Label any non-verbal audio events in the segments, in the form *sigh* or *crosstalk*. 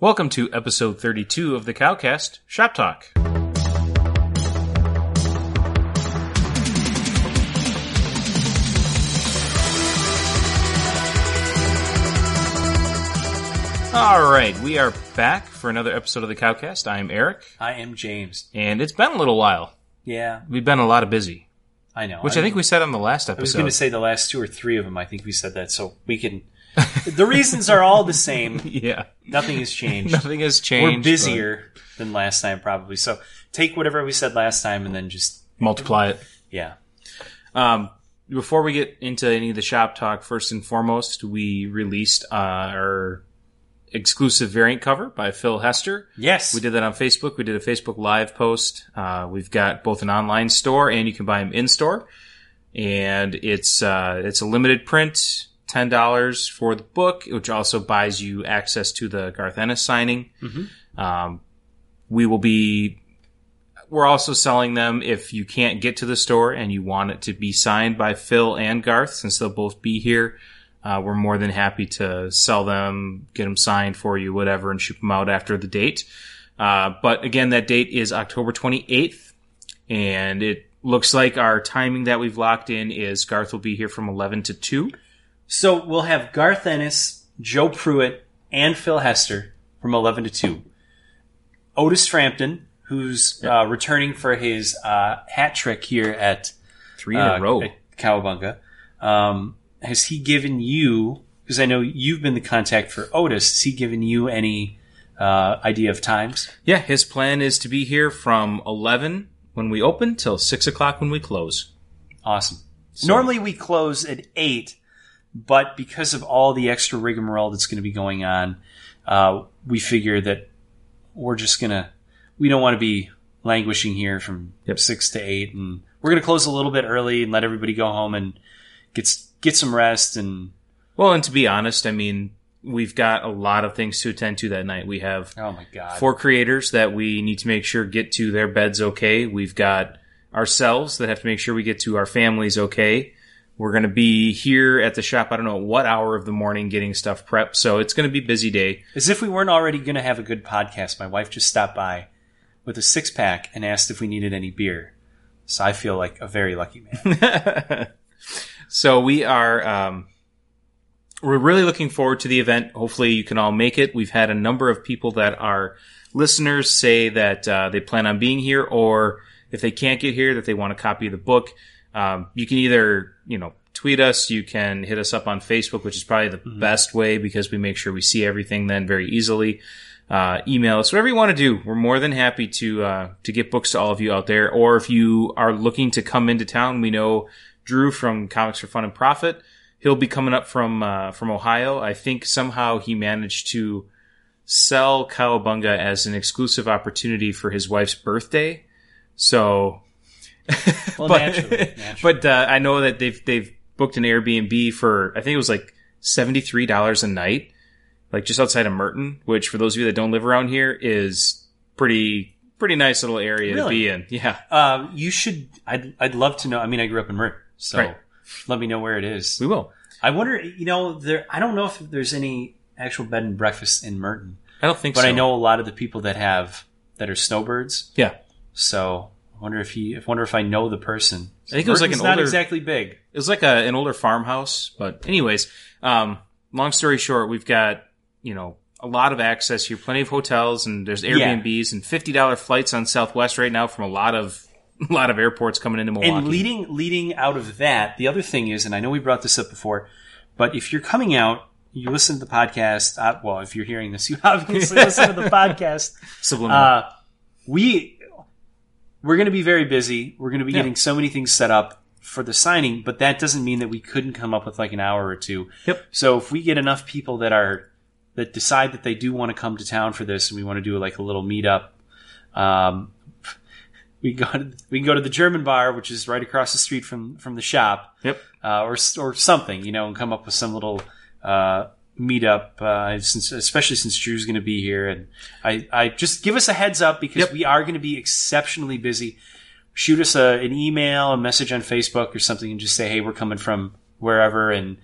Welcome to episode 32 of the Cowcast Shop Talk. All right, we are back for another episode of the Cowcast. I am Eric, I am James. and it's been a little while. Yeah, We've been a lot of busy, I know. which I think we said on the last episode. I was episode. going to say the last two or three of them. I think we said that, so we can. The reasons are all the same. *laughs* yeah, Nothing has changed. nothing has changed. We're busier than last time, probably. So take whatever we said last time and then just Multiply it. yeah. Um, before we get into any of the shop talk, first and foremost, we released uh, our exclusive variant cover by Phil Hester. Yes, We did that on Facebook. We did a Facebook Live post. Uh, we've got both an online store and you can buy them in store. And it's uh, it's a limited print, ten dollars for the book, which also buys you access to the Garth Ennis signing. Um, we will be. We're also selling them if you can't get to the store and you want it to be signed by Phil and Garth, since they'll both be here. Uh, we're more than happy to sell them, get them signed for you, whatever, and ship them out after the date. Uh, but again, that date is October 28th, and it looks like our timing that we've locked in is Garth will be here from 11 to 2. So we'll have Garth Ennis, Joe Pruett, and Phil Hester from 11 to 2. Otis Frampton, who's uh, returning for his uh, hat trick here at, Three in uh, a row. at Cowabunga. Um, has he given you, because I know you've been the contact for Otis, has he given you any uh, idea of times? Yeah, his plan is to be here from 11 when we open till 6 o'clock when we close. Awesome. Normally we close at eight, but because of all the extra rigmarole that's going to be going on, uh, we figure that we're just gonna. We don't want to be languishing here from Yep. six to eight, and we're gonna close a little bit early and let everybody go home and get get some rest. And Well, and to be honest, I mean, we've got a lot of things to attend to that night. We have oh my god, four creators that we need to make sure get to their beds okay. We've got ourselves that have to make sure we get to our families okay. We're going to be here at the shop. I don't know what hour of the morning getting stuff prepped. So it's going to be a busy day. as if we weren't already gonna have a good podcast. My wife just stopped by with a six pack and asked if we needed any beer. So I feel like a very lucky man. *laughs* so we are, um, we're really looking forward to the event. Hopefully you can all make it. We've had a number of people that are listeners say that uh, they plan on being here or if they can't get here that they want a copy of the book. Um, you can either, you know, tweet us. You can hit us up on Facebook, which is probably the best way because we make sure we see everything then very easily. Uh, email us, whatever you want to do. We're more than happy to, uh, to get books to all of you out there. Or if you are looking to come into town, we know Drew from Comics for Fun and Profit. He'll be coming up from, uh, from Ohio. I think somehow he managed to sell Cowabunga as an exclusive opportunity for his wife's birthday. So, *laughs* Well, but, naturally, naturally. but uh, I know that they've they've booked an Airbnb for I think it was like seventy three dollars a night, like just outside of Merton, which for those of you that don't live around here is pretty pretty nice little area to be in. Yeah, Um, you should. I'd. I'd love to know. I mean, I grew up in Merton, so Right. let me know where it is. we will. I wonder. You know, there. I don't know if there's any actual bed and breakfast in Merton, I don't think but so. But I know a lot of the people that have that are snowbirds. Yeah, So I wonder if he. I wonder if I know the person. I think it was like an not older- exactly big. it was like a, an older farmhouse. But anyways, um, long story short, we've got you know a lot of access here, plenty of hotels, and there's Airbnbs and fifty dollar flights on Southwest right now from a lot of *laughs* a lot of airports coming into Milwaukee. And leading leading out of that, the other thing is, and I know we brought this up before, but if you're coming out, you listen to the podcast. Uh, well, if you're hearing this, you *laughs* obviously listen to the *laughs* podcast. Subliminal. Uh, we we're going to be very busy. We're going to be Yeah. getting so many things set up for the signing, but that doesn't mean that we couldn't come up with like an hour or two. Yep. So if we get enough people that are that decide that they do want to come to town for this, and we want to do like a little meetup, um, *laughs* we go to, we can go to the German bar, which is right across the street from from the shop yep. uh, or or something, you know, and come up with some little uh, meetup. Uh, since, especially since Drew's going to be here, and I, I just give us a heads up because Yep. we are going to be exceptionally busy. Shoot us a, an email, a message on Facebook, or something, and just say, "Hey, we're coming from wherever," and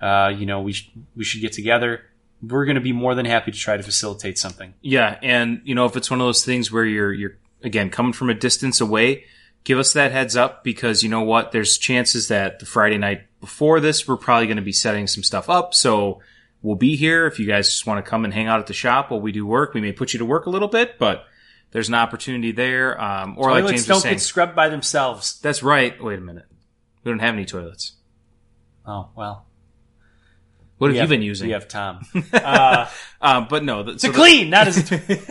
uh, you know, we sh- we should get together. we're going to be more than happy to try to facilitate something. Yeah, and you know if it's one of those things where you're you're again coming from a distance away, give us that heads up because you know what, there's chances that the Friday night before this we're probably going to be setting some stuff up. So we'll be here if you guys just want to come and hang out at the shop while we do work. We may put you to work a little bit, but there's an opportunity there. Um, or like Toilets James don't was saying, get scrubbed by themselves. that's right. Wait a minute, we don't have any toilets. Oh well, What have we you have- been using? We have Tom. *laughs* Uh, Um, but no, the, to so the- clean, not as *laughs* *laughs*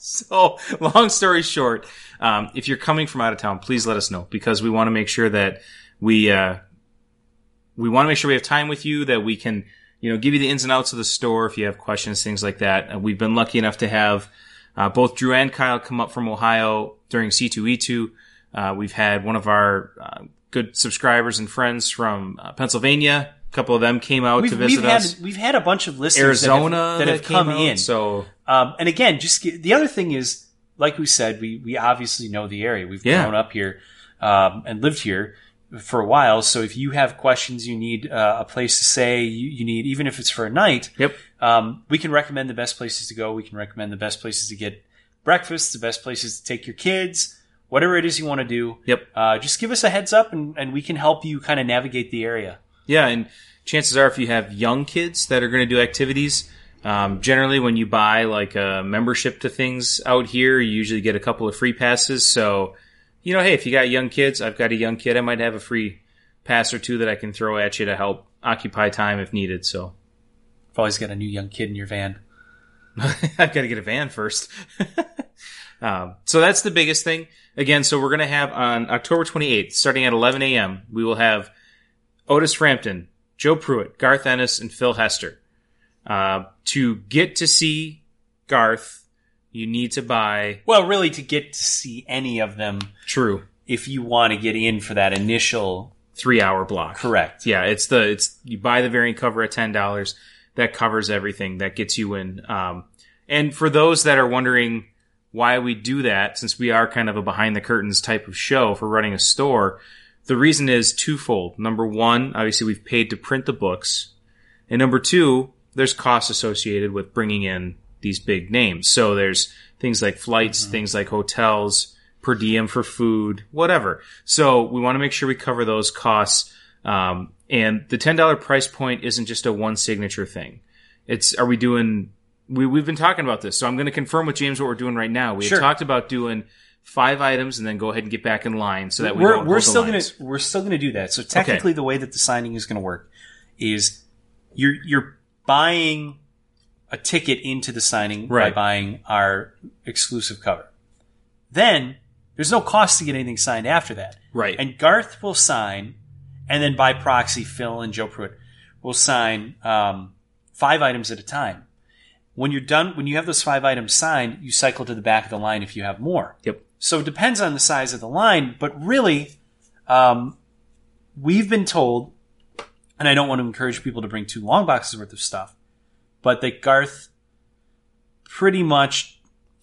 So, long story short, um, if you're coming from out of town, please let us know because we want to make sure that we uh, we want to make sure we have time with you that we can you know give you the ins and outs of the store if you have questions, things like that. And we've been lucky enough to have uh, both Drew and Kyle come up from Ohio during C2E2. Uh, we've had one of our uh, good subscribers and friends from uh, Pennsylvania. A couple of them came out we've, to visit we've us. had we've had a bunch of listeners Arizona that have, that have come out, in. So Um, and again, just the other thing is, like we said, we we obviously know the area. We've Yeah. grown up here um, and lived here for a while. So if you have questions, you need uh, a place to stay. You, you need even if it's for a night. Yep. Um, we can recommend the best places to go. We can recommend the best places to get breakfast, the best places to take your kids, whatever it is you want to do. Yep. Uh, just give us a heads up, and, and we can help you kind of navigate the area. Yeah, and chances are, if you have young kids that are going to do activities, um, generally when you buy like a membership to things out here, you usually get a couple of free passes. So, you know, hey, if you got young kids, I've got a young kid, I might have a free pass or two that I can throw at you to help occupy time if needed. So, I've always got a new young kid in your van. *laughs* I've got to get a van first. *laughs* um, so that's the biggest thing. Again, so we're going to have on October 28th, starting at 11 a.m., we will have Otis Frampton, Joe Pruett, Garth Ennis, and Phil Hester. Uh, to get to see Garth, you need to buy Well, really, to get to see any of them, True if you want to get in for that initial three hour block. correct. Yeah, it's the it's you buy the variant cover at ten dollars. That covers everything. That gets you in. Um, and for those that are wondering why we do that, since we are kind of a behind the curtains type of show for running a store, the reason is twofold. Number one, obviously we've paid to print the books, and number two, there's costs associated with bringing in these big names. So there's things like flights, things like hotels, per diem for food, whatever. So we want to make sure we cover those costs. Um, and the ten dollar price point isn't just a one signature thing. It's are we doing? We we've been talking about this, so I'm going to confirm with James what we're doing right now. We Sure. talked about doing five items and then go ahead and get back in line so that we we're don't we're still gonna we're still gonna do that. So technically, the way that the signing is gonna work is you're you're buying a ticket into the signing by buying our exclusive cover. Then there's no cost to get anything signed after that. right. And Garth will sign, and then by proxy, Phil and Joe Pruett will sign um, five items at a time. When you're done, when you have those five items signed, you cycle to the back of the line if you have more. Yep. So it depends on the size of the line, but really, um, we've been told, and I don't want to encourage people to bring two long boxes worth of stuff, but that Garth pretty much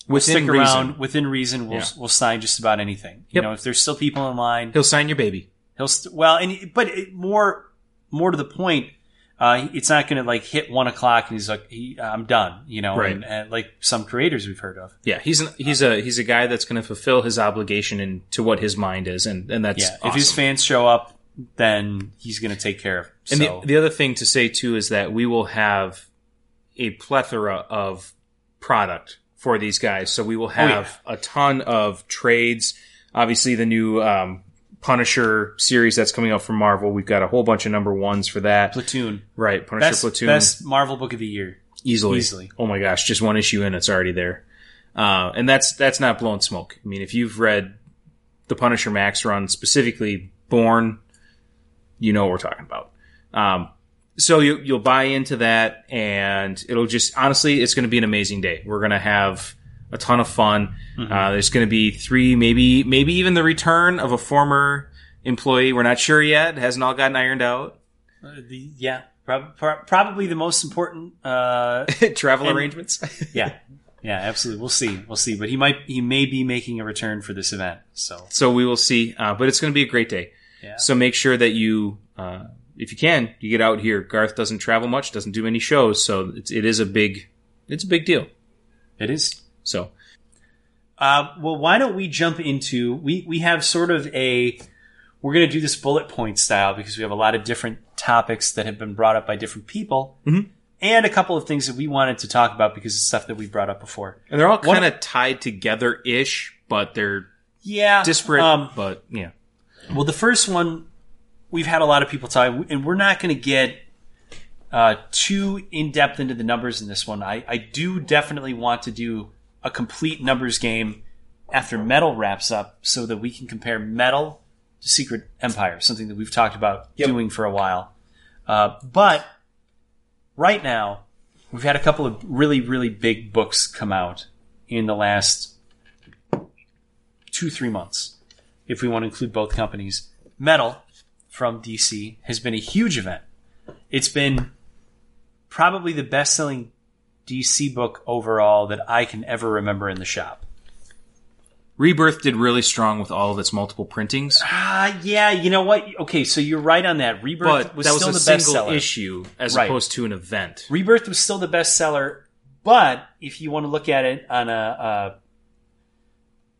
will Within stick reason. around within reason. Will Yeah. will sign just about anything. You Yep. know, if there's still people in line, He'll sign your baby. He'll st- well, and but it, more more to the point, uh, it's not going to like hit one o'clock and he's like, he, I'm done, you know, Right. and, and like some creators we've heard of. Yeah, he's an, he's a he's a guy that's going to fulfill his obligation and to what his mind is, and and that's Yeah, awesome. if his fans show up, then he's going to take care of. And so, the, the other thing to say too is that we will have a plethora of product for these guys. So we will have a ton of trades. Obviously, the new um, Punisher series that's coming out from Marvel. We've got a whole bunch of number ones for that. platoon, Right, Punisher best Platoon best Marvel book of the year. easily. easily. Oh my gosh, just one issue in, it's already there. Uh, and that's that's not blowing smoke. I mean, if you've read the Punisher Max run, specifically Born, you know what we're talking about. Um, so you, you'll buy into that, and it'll just honestly, it's going to be an amazing day. We're going to have a ton of fun. Uh, there's going to be three, maybe maybe even the return of a former employee. We're not sure yet; it hasn't all gotten ironed out. Uh, the, yeah, prob- prob- probably the most important. Uh, *laughs* Travel And- arrangements. *laughs* yeah, yeah, absolutely. We'll see, we'll see. But he might, he may be making a return for this event. So So we will see, uh, but it's going to be a great day. yeah, So make sure that you uh, if you can, you get out here. Garth doesn't travel much, doesn't do many shows, so it's, it is a big, it's a big deal. It is. So Uh, well, why don't we jump into we we have sort of a we're going to do this bullet point style because we have a lot of different topics that have been brought up by different people, Mhm. and a couple of things that we wanted to talk about because it's stuff that we brought up before. and they're all kind of tied together ish, but they're Yeah, disparate. Um, but yeah, well, the first one we've had a lot of people talk, and we're not going to get uh, too in depth into the numbers in this one. I, I do definitely want to do a complete numbers game after Metal wraps up, so that we can compare Metal to Secret Empire, something that we've talked about Yep. doing for a while. Uh, but right now, we've had a couple of really, really big books come out in the last two, three months, if we want to include both companies. Metal from DC has been a huge event. It's been probably the best selling DC book overall that I can ever remember in the shop. Rebirth did really strong with all of its multiple printings, Ah, yeah, you know what? Okay, so you're right on that. Rebirth but was that was still the bestseller. issue as Right. opposed to an event. Rebirth was still the bestseller, but if you want to look at it on a, a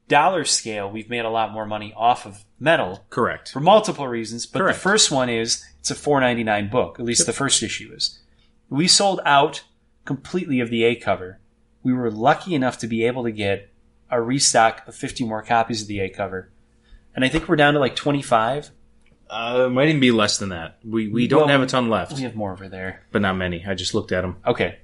dollar scale, we've made a lot more money off of Metal Correct. for multiple reasons. But Correct. the first one is it's a four ninety nine book. At least the first issue is. We sold out completely of the A cover. We were lucky enough to be able to get a restock of fifty more copies of the A cover, and I think we're down to like twenty five. Uh, it might even be less than that. We we don't Well, have a ton left, We have more over there. but not many. I just looked at them. Okay.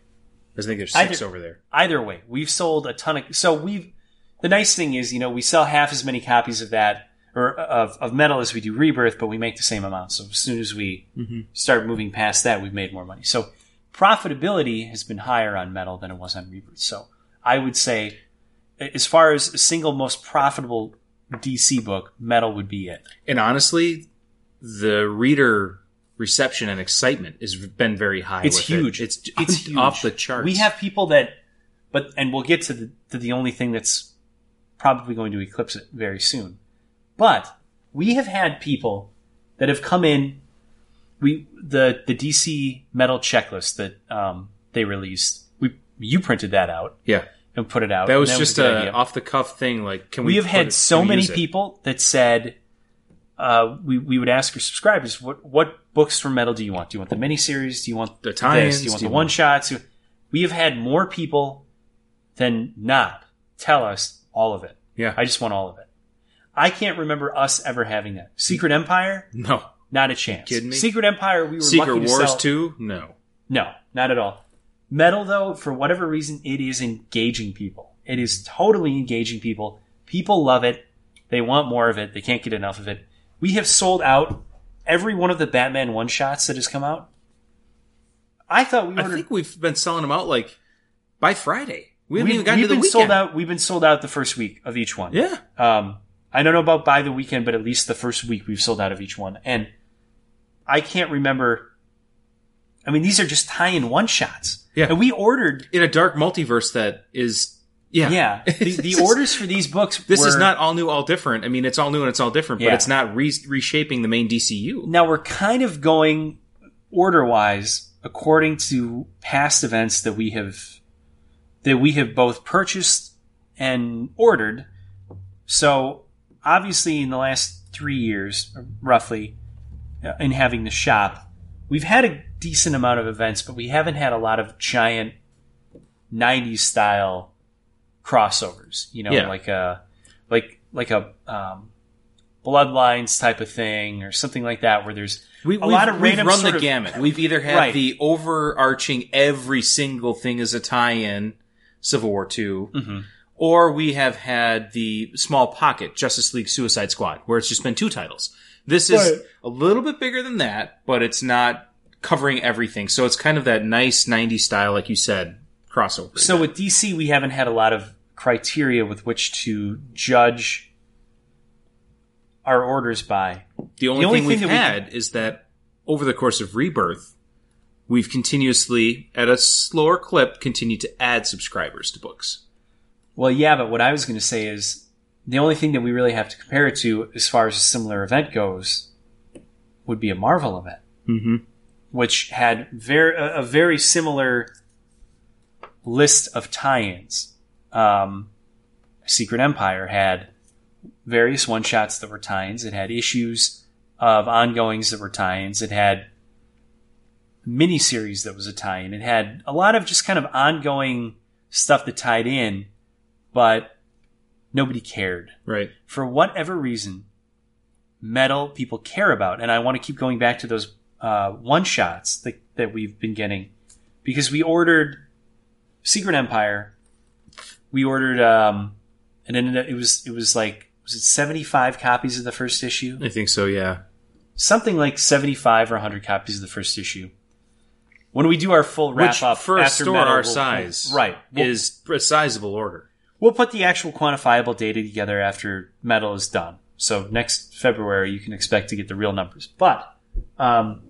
I think there's six did- over there. either way, we've sold a ton of. So we've. The nice thing is, you know, we sell half as many copies of that or of, of metal as we do rebirth, but we make the same amount. So as soon as we mm-hmm. start moving past that, we've made more money. So profitability has been higher on metal than it was on rebirth. So I would say, as far as a single most profitable DC book, metal would be it. And honestly, the reader reception and excitement has been very high. It's with huge. It. It's It's huge. off the charts. We have people that, but and we'll get to the to the only thing that's probably going to eclipse it very soon. But we have had people that have come in. We the the DC metal checklist that um, they released. We you printed that out yeah. and put it out. That was just a a off the cuff thing. Like, can we? we have had it- so many people that said uh, we we would ask our subscribers what what books from metal do you want? Do you want the miniseries? Do you want The tie-ins? Do you want Do the one shots? We have had more people than not tell us all of it. Yeah. I just want all of it. I can't remember us ever having that. Secret Empire, no. not a chance. Kidding me? Secret Empire, we were Secret lucky to Wars sell- two? No. no, not at all. Metal, though, for whatever reason, it is engaging people. It is totally engaging people. People love it. They want more of it. They can't get enough of it. We have sold out every one of the Batman one shots that has come out. I thought we I think we've been selling them out like by Friday. We haven't we've, even gotten we've to the been weekend. sold out. We've been sold out the first week of each one. Yeah. Um, I don't know about by the weekend, but at least the first week we've sold out of each one. And I can't remember. I mean, these are just tie-in one shots. Yeah. And we ordered In a dark multiverse that is yeah. Yeah, *laughs* the, the orders for these books. This is not all new, all different. I mean, it's all new and it's all different, Yeah. but it's not re- reshaping the main DCU. now we're kind of going order wise according to past events that we have that we have both purchased and ordered. So obviously, in the last three years, roughly, uh, in having the shop, we've had a decent amount of events, but we haven't had a lot of giant '90s style crossovers. You know, Yeah. like a like like a um, bloodlines type of thing or something like that, where there's We, a lot of we've run sort the of- gamut. We've either had Right. the overarching every single thing as a tie-in, Civil War 2, Mm-hmm. or we have had the small pocket Justice League Suicide Squad, where it's just been two titles. This is Right. a little bit bigger than that, but it's not covering everything. So it's kind of that nice 90s style, like you said, crossover. So with DC, we haven't had a lot of criteria with which to judge our orders by. The only, only thing, thing we've that we had is that over the course of Rebirth, we've continuously, at a slower clip, continued to add subscribers to books. Well, yeah, but what I was going to say is the only thing that we really have to compare it to, as far as a similar event goes, would be a Marvel event. Mm-hmm. which had very a, very similar list of tie-ins. Um, Secret Empire had various one-shots that were tie-ins. It had issues of ongoings that were tie-ins. It had miniseries that was a tie-in. It had a lot of just kind of ongoing stuff that tied in, but nobody cared Right. for whatever reason, metal people care about, and I want to keep going back to those uh, one shots that that we've been getting because we ordered Secret Empire, we ordered, um, and then it was it was like was it seventy five copies of the first issue, I think so. Yeah. something like seventy five or hundred copies of the first issue. When we do our full wrap Which up for a after store metal, our we'll- size, right? We'll- is a sizable order. We'll put the actual quantifiable data together after metal is done. So next February, you can expect to get the real numbers. But um,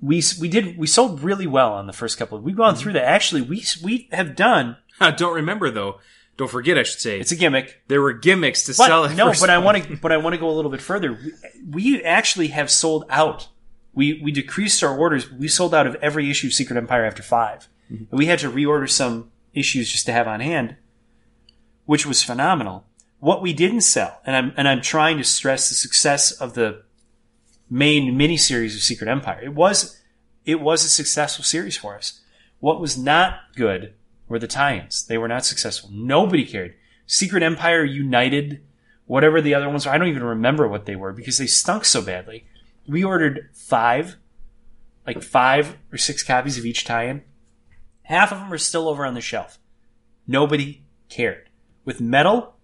we we did we sold really well on the first couple. We've gone through that. Actually, we we have done. *laughs* I don't remember though. Don't forget, I should say, It's a gimmick. there were gimmicks to But sell it. no, but I want to but I want to go a little bit further. We, we actually have sold out. We we decreased our orders. We sold out of every issue of Secret Empire after 5 Mm-hmm. And we had to reorder some issues just to have on hand, which was phenomenal. What we didn't sell, and I'm and I'm trying to stress the success of the main miniseries of Secret Empire. It was it was a successful series for us. What was not good were the tie-ins. They were not successful. Nobody cared. Secret Empire United, whatever the other ones were, I don't even remember what they were because they stunk so badly. We ordered five, like five or six copies of each tie-in. Half of them are still over on the shelf. Nobody cared. With metal,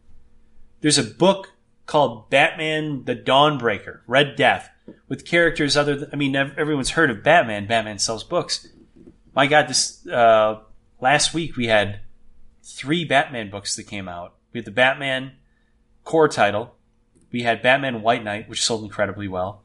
there's a book called Batman the Dawnbreaker, Red Death, with characters other than, I mean, everyone's heard of Batman. Batman sells books. My God, this, uh, last week we had three Batman books that came out. We had the Batman core title. We had Batman White Knight, which sold incredibly well.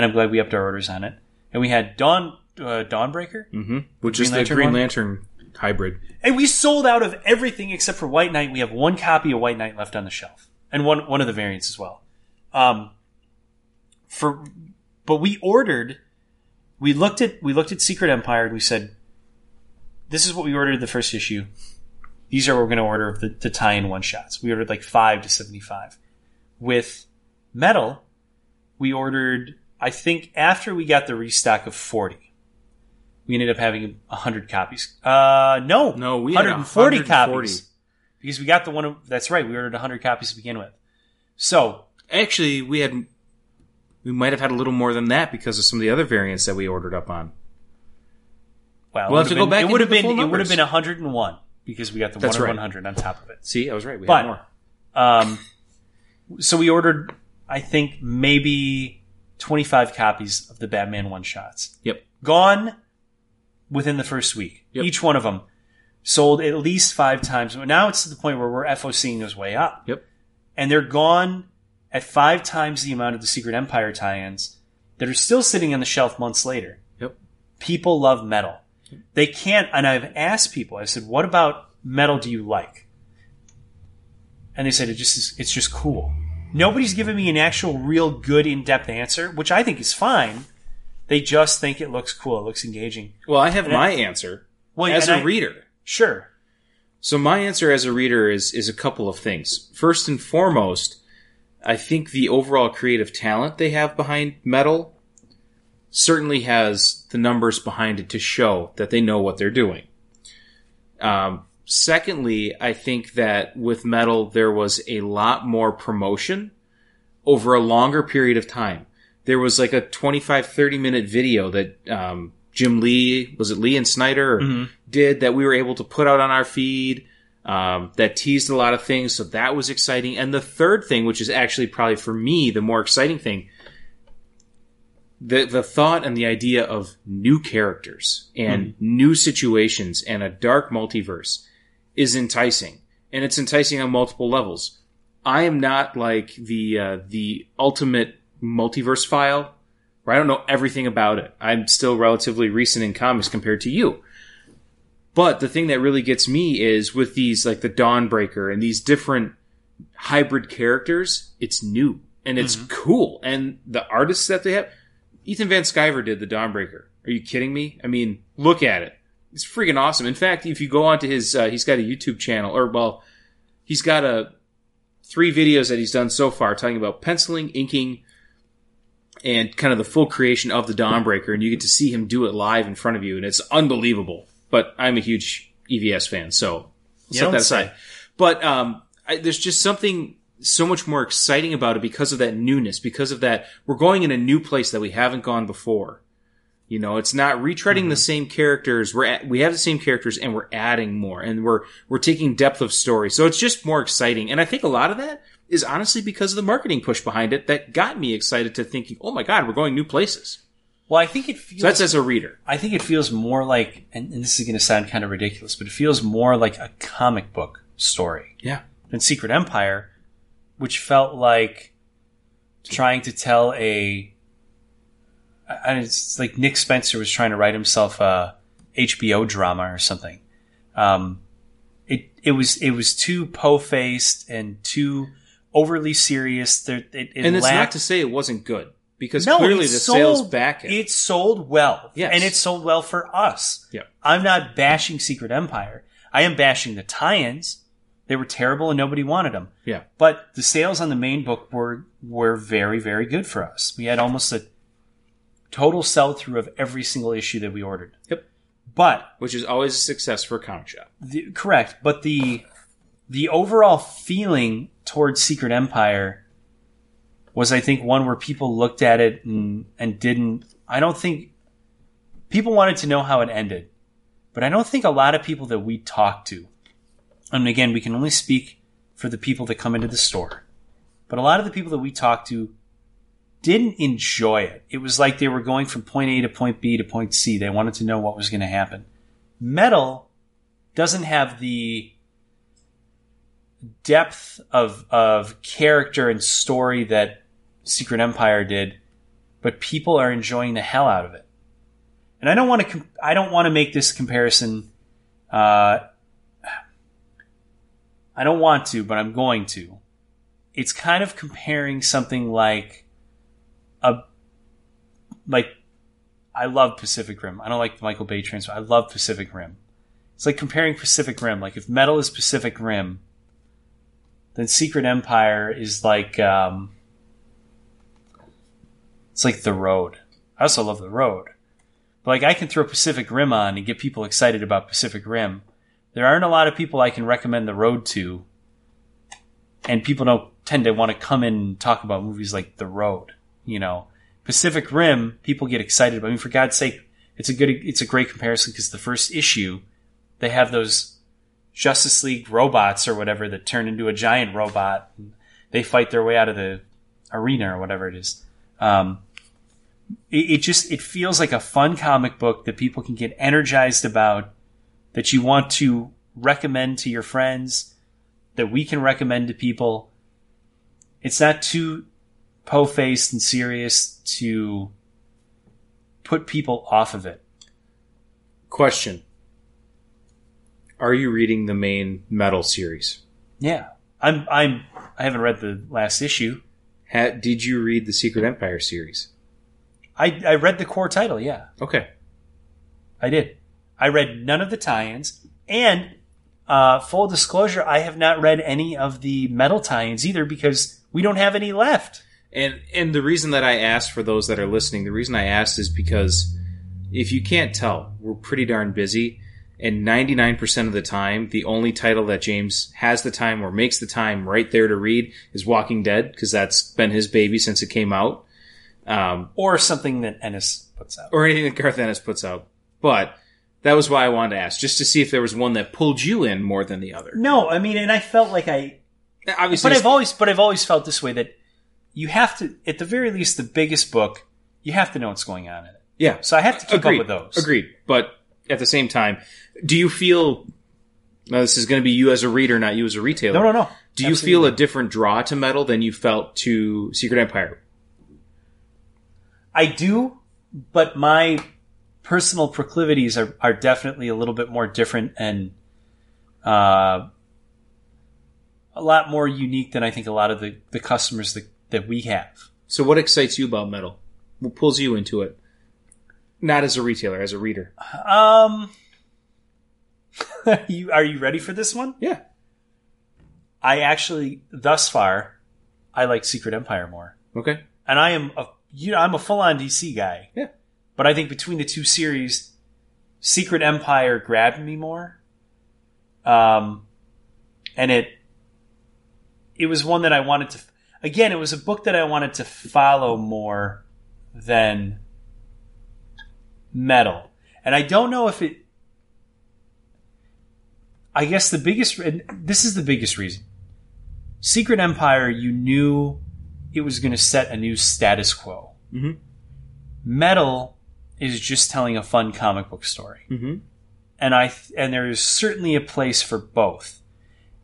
And I'm glad we upped our orders on it. And we had Dawn, uh, Dawnbreaker. Mhm. which Green is the Lantern Green one? Lantern hybrid. And we sold out of everything except for White Knight. We have one copy of White Knight left on the shelf, and one one of the variants as well. Um, for but we ordered. We looked at we looked at Secret Empire and we said, "This is what we ordered the first issue. These are what we're going to order the, the tie-in one shots." We ordered like five to seventy-five. With Metal, we ordered. I think after we got the restock of forty we ended up having 100 copies. Uh, no, No, we had 140, 140. copies because we got the one. Of, that's right, we ordered 100 copies to begin with. So Actually, we had we might have had a little more than that because of some of the other variants that we ordered up on. well, We'll have to would've go been- back It would have been. It would have been 101 because we got the That's one right. 100 on top of it. See, I was right. We But- had more. Um, so we ordered, I think, maybe 25 copies of the Batman one shots. Yep. Gone within the first week. Yep. Each one of them sold at least five times. Now it's to the point where we're FOCing those way up. Yep. And they're gone at five times the amount of the Secret Empire tie-ins that are still sitting on the shelf months later. Yep. People love metal. They can't, and I've asked people, I said, what about metal do you like? And they said, it just is, it's just cool. Nobody's given me an actual real good in-depth answer, which I think is fine. They just think it looks cool. It looks engaging. Well, I have And my answer Well, as a I- reader. Sure. So my answer as a reader is is a couple of things. First and foremost, I think the overall creative talent they have behind metal certainly has the numbers behind it to show that they know what they're doing. Um, secondly, I think that with metal there was a lot more promotion over a longer period of time. There was like a 25 30 minute video that um, Jim Lee, was it Lee and Snyder, Mhm. did that we were able to put out on our feed um, that teased a lot of things. So that was exciting. And the third thing, which is actually probably for me the more exciting thing, the the thought and the idea of new characters and new situations and a dark multiverse is enticing, and it's enticing on multiple levels. I am not like the uh, the ultimate multiverse file, where I don't know everything about it. I'm still relatively recent in comics compared to you. But the thing that really gets me is with these like the Dawnbreaker and these different hybrid characters, it's new and it's cool. And the artists that they have, Ethan Van Sciver did the Dawnbreaker. Are you kidding me? I mean, look at it. It's freaking awesome. In fact, if you go onto his, uh, he's got a YouTube channel, or well, he's got a three videos that he's done so far talking about penciling, inking, and kind of the full creation of the Dawnbreaker, and you get to see him do it live in front of you, and it's unbelievable. But I'm a huge EVS fan, so You set that say. aside. But um, I, there's just something so much more exciting about it because of that newness, because of that we're going in a new place that we haven't gone before. You know, it's not retreading the mm-hmm. same characters. We're at, we have the same characters and we're adding more and we're we're taking depth of story. So it's just more exciting. And I think a lot of that is honestly because of the marketing push behind it that got me excited to thinking, "Oh my god, we're going new places." Well, I think it feels. So that's as a reader. I think it feels more like, and, and this is going to sound kind of ridiculous, but it feels more like a comic book story Yeah. than Secret Empire, which felt like trying to tell a. I, it's like Nick Spencer was trying to write himself a HBO drama or something. Um, it it was it was too po faced and too overly serious. There, it, it And it's not to say it wasn't good because no, clearly the sold- sales back it. It sold well. Yes. And it sold well for us. Yep. I'm not bashing Secret Empire. I am bashing the tie-ins. They were terrible and nobody wanted them. Yeah. But the sales on the main book were were very very good for us. We had almost a total sell through of every single issue that we ordered. Yep. But Which is always a success for a comic shop. the, correct, but the the overall feeling towards Secret Empire was, I think, one where people looked at it and, and didn't. I don't think people wanted to know how it ended, but I don't think a lot of people that we talked to, and again, we can only speak for the people that come into the store, but a lot of the people that we talked to didn't enjoy it. It was like they were going from point A to point B to point C. They wanted to know what was going to happen. Metal doesn't have the depth of of character and story that Secret Empire did, but people are enjoying the hell out of it. And I don't want to com- I don't want to make this comparison. Uh, I don't want to, but I'm going to. It's kind of comparing something like a like I love Pacific Rim. I don't like the Michael Bay transfer. I love Pacific Rim. It's like comparing Pacific Rim. Like if Metal is Pacific Rim, then Secret Empire is like um, it's like the road. I also love the road. But like I can throw Pacific Rim on and get people excited about Pacific Rim. There aren't a lot of people I can recommend the road to, and people don't tend to want to come in and talk about movies like The Road. You know, Pacific Rim, people get excited. I mean, for God's sake, it's a good, it's a great comparison because the first issue, they have those Justice League robots or whatever that turn into a giant robot. And they fight their way out of the arena or whatever it is. Um, it, it just it feels like a fun comic book that people can get energized about, that you want to recommend to your friends, that we can recommend to people. It's not too po faced and serious to put people off of it. Question: Are you reading the main Metal series? Yeah, I'm. I'm. I haven't read the last issue. Ha- did you read the Secret Empire series? I I read the core title. Yeah, Okay. I did. I read none of the tie-ins, and uh, full disclosure, I have not read any of the metal tie-ins either because we don't have any left. And and the reason that I asked for those that are listening, the reason I asked is because if you can't tell, we're pretty darn busy. And 99% of the time, the only title that James has the time or makes the time right there to read is Walking Dead, because that's been his baby since it came out. Um, or something that Ennis puts out. or anything that Garth Ennis puts out. But that was why I wanted to ask, just to see if there was one that pulled you in more than the other. No, I mean, and I felt like I, Obviously, but I've always, but I've always felt this way that you have to, at the very least, the biggest book, you have to know what's going on in it. yeah, So I have to keep agreed. up with those. Agreed. But at the same time, do you feel? Now this is going to be you as a reader, not you as a retailer. No, no, no. Do you feel a different draw to metal than you felt to Secret Empire? I do, but my personal proclivities are, are definitely a little bit more different and uh, a lot more unique than I think a lot of the, the customers that, that we have. So, what excites you about metal? what pulls you into it? Not as a retailer, as a reader. Um, *laughs* you are you ready for this one? Yeah. I actually, thus far, I like Secret Empire more, Okay. and I am a you know I'm a full on DC guy. Yeah. But I think between the two series, Secret Empire grabbed me more. Um, and it it was one that I wanted to. Again, it was a book that I wanted to follow more than Metal, and I don't know if it. I guess the biggest. and This is the biggest reason. Secret Empire, you knew it was going to set a new status quo. Mhm. Metal is just telling a fun comic book story Mm-hmm. and I and there is certainly a place for both.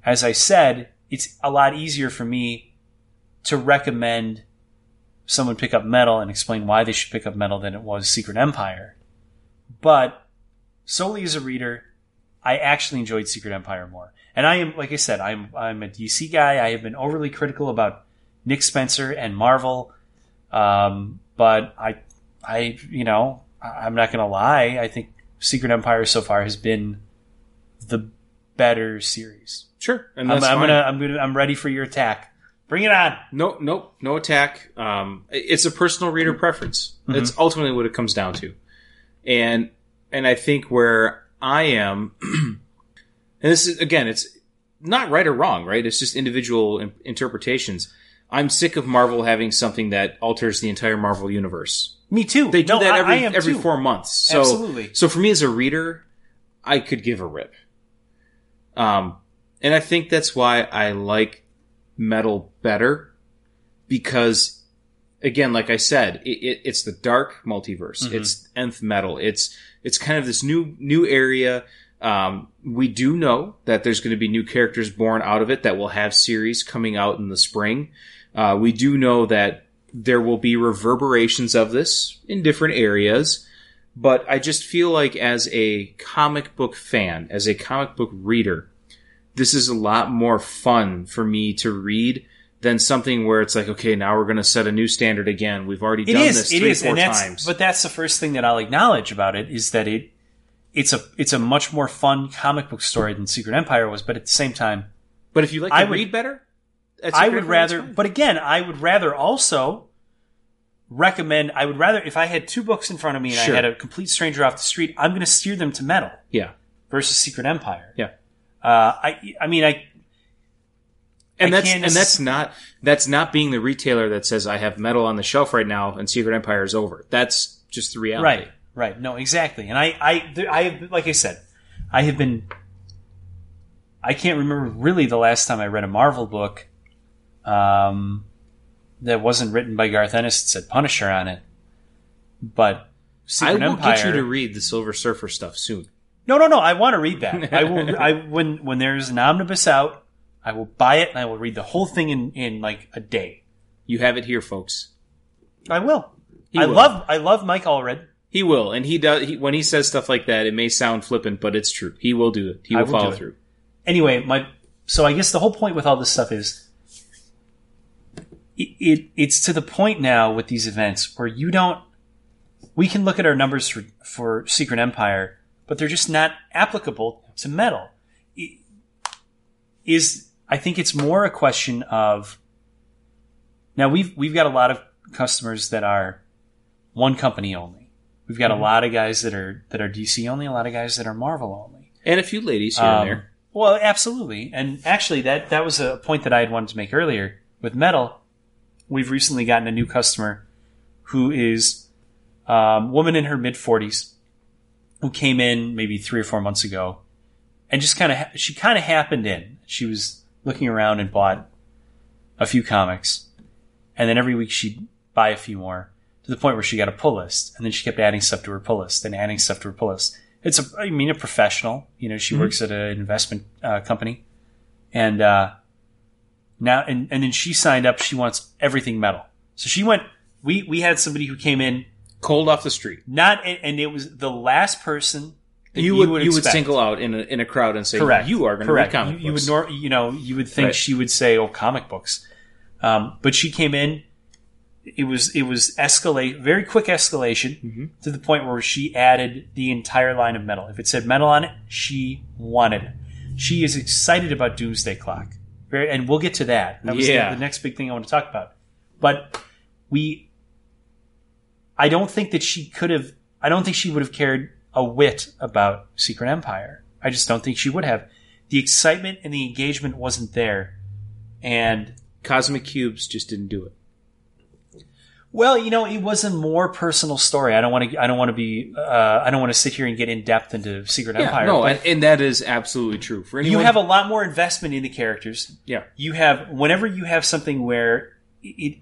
As I said, it's a lot easier for me to recommend someone pick up metal and explain why they should pick up metal than it was Secret Empire. But solely as a reader, I actually enjoyed Secret Empire more. And I am, like I said, I'm I'm a DC guy. I have been overly critical about Nick Spencer and Marvel, um, but I, I, you know, I'm not going to lie. I think Secret Empire so far has been the better series. Sure. And I'm, I'm gonna, I'm gonna, I'm ready for your attack. Bring it on. No, no, no attack. Um, it's a personal reader preference. That's ultimately what it comes down to. And and I think where I am, *clears throat* and this is again, it's not right or wrong, right? It's just individual in- interpretations. I'm sick of Marvel having something that alters the entire Marvel universe. Me too. They do No, that every I am every too. four months. So, Absolutely. So for me as a reader, I could give a rip. Um, and I think that's why I like metal better because, again, like I said, it, it, it's the dark multiverse. Mm-hmm. It's nth metal. It's it's kind of this new new area. Um, we do know that there's going to be new characters born out of it that will have series coming out in the spring. Uh, we do know that there will be reverberations of this in different areas, but I just feel like as a comic book fan, as a comic book reader, this is a lot more fun for me to read than something where it's like, okay, now we're going to set a new standard again. We've already It done is. this three, is. four times. but that's the first thing that I'll acknowledge about it is that it, it's a, it's a much more fun comic book story than Secret Empire was. But at the same time, But if you like to I would- read better, that's I would Empire, rather, but again, I would rather also recommend, I would rather, if I had two books in front of me and Sure. I had a complete stranger off the street, I'm going to steer them to metal yeah, versus Secret Empire. yeah. Uh, I, I mean, I, and I that's and that's not that's not being the retailer that says I have metal on the shelf right now and Secret Empire is over. That's just the reality. Right, right. No, exactly. And I, I, I have, like I said, I have been. I can't remember really the last time I read a Marvel book, um, that wasn't written by Garth Ennis that said Punisher on it. But I will Empire. get you to read the Silver Surfer stuff soon. No, no, no. I want to read that. I will. *laughs* I when when there's an omnibus out, I will buy it and I will read the whole thing in in like a day. You have it here, folks. I will. He I will. love I love Mike Allred. He will, and he does. He, when he says stuff like that, it may sound flippant, but it's true. He will do it. He will will follow through. anyway, my so I guess the whole point with all this stuff is it, it it's to the point now with these events where you don't we can look at our numbers for for Secret Empire, but they're just not applicable to metal. It- Is I think it's more a question of now we've we've got a lot of customers that are one company only. We've got a lot of guys that are that are DC only, a lot of guys that are Marvel only. And a few ladies here Um, and there. Well, absolutely. And actually, that that was a point that I had wanted to make earlier with metal. We've recently gotten a new customer who is um, woman in her mid forties who came in maybe three or four months ago, and just kind of ha- she kind of happened in. She was looking around and bought a few comics, and then every week she'd buy a few more to the point where she got a pull list, and then she kept adding stuff to her pull list and adding stuff to her pull list. It's a, I mean, a professional. You know, she works at an investment uh, company, and uh, now and and then she signed up. She wants everything metal, so she went. We we had somebody who came in Cold off the street. not, and, it was the last person that You would you would, expect. single out in a in a crowd and say, Correct. "You are going to Correct. read comic you, you would nor- you know you would think Right. she would say oh comic books, um, but she came in. it was it was escalate very quick escalation Mhm. to the point where she added the entire line of metal. If it said metal on it, she wanted it. She is excited about Doomsday Clock. Very, and we'll get to that. That was the- the, next big thing I want to talk about. But we, I don't think that she could have. I don't think she would have cared a whit about Secret Empire. I just don't think she would have. The excitement and the engagement wasn't there, and Cosmic Cubes just didn't do it. Well, you know, it was a more personal story. I don't want to. I don't want to be. Uh, I don't want to sit here and get in depth into Secret Empire. no, and, and that is absolutely true. For you anyone, have a lot more investment in the characters. yeah, You have whenever you have something where it.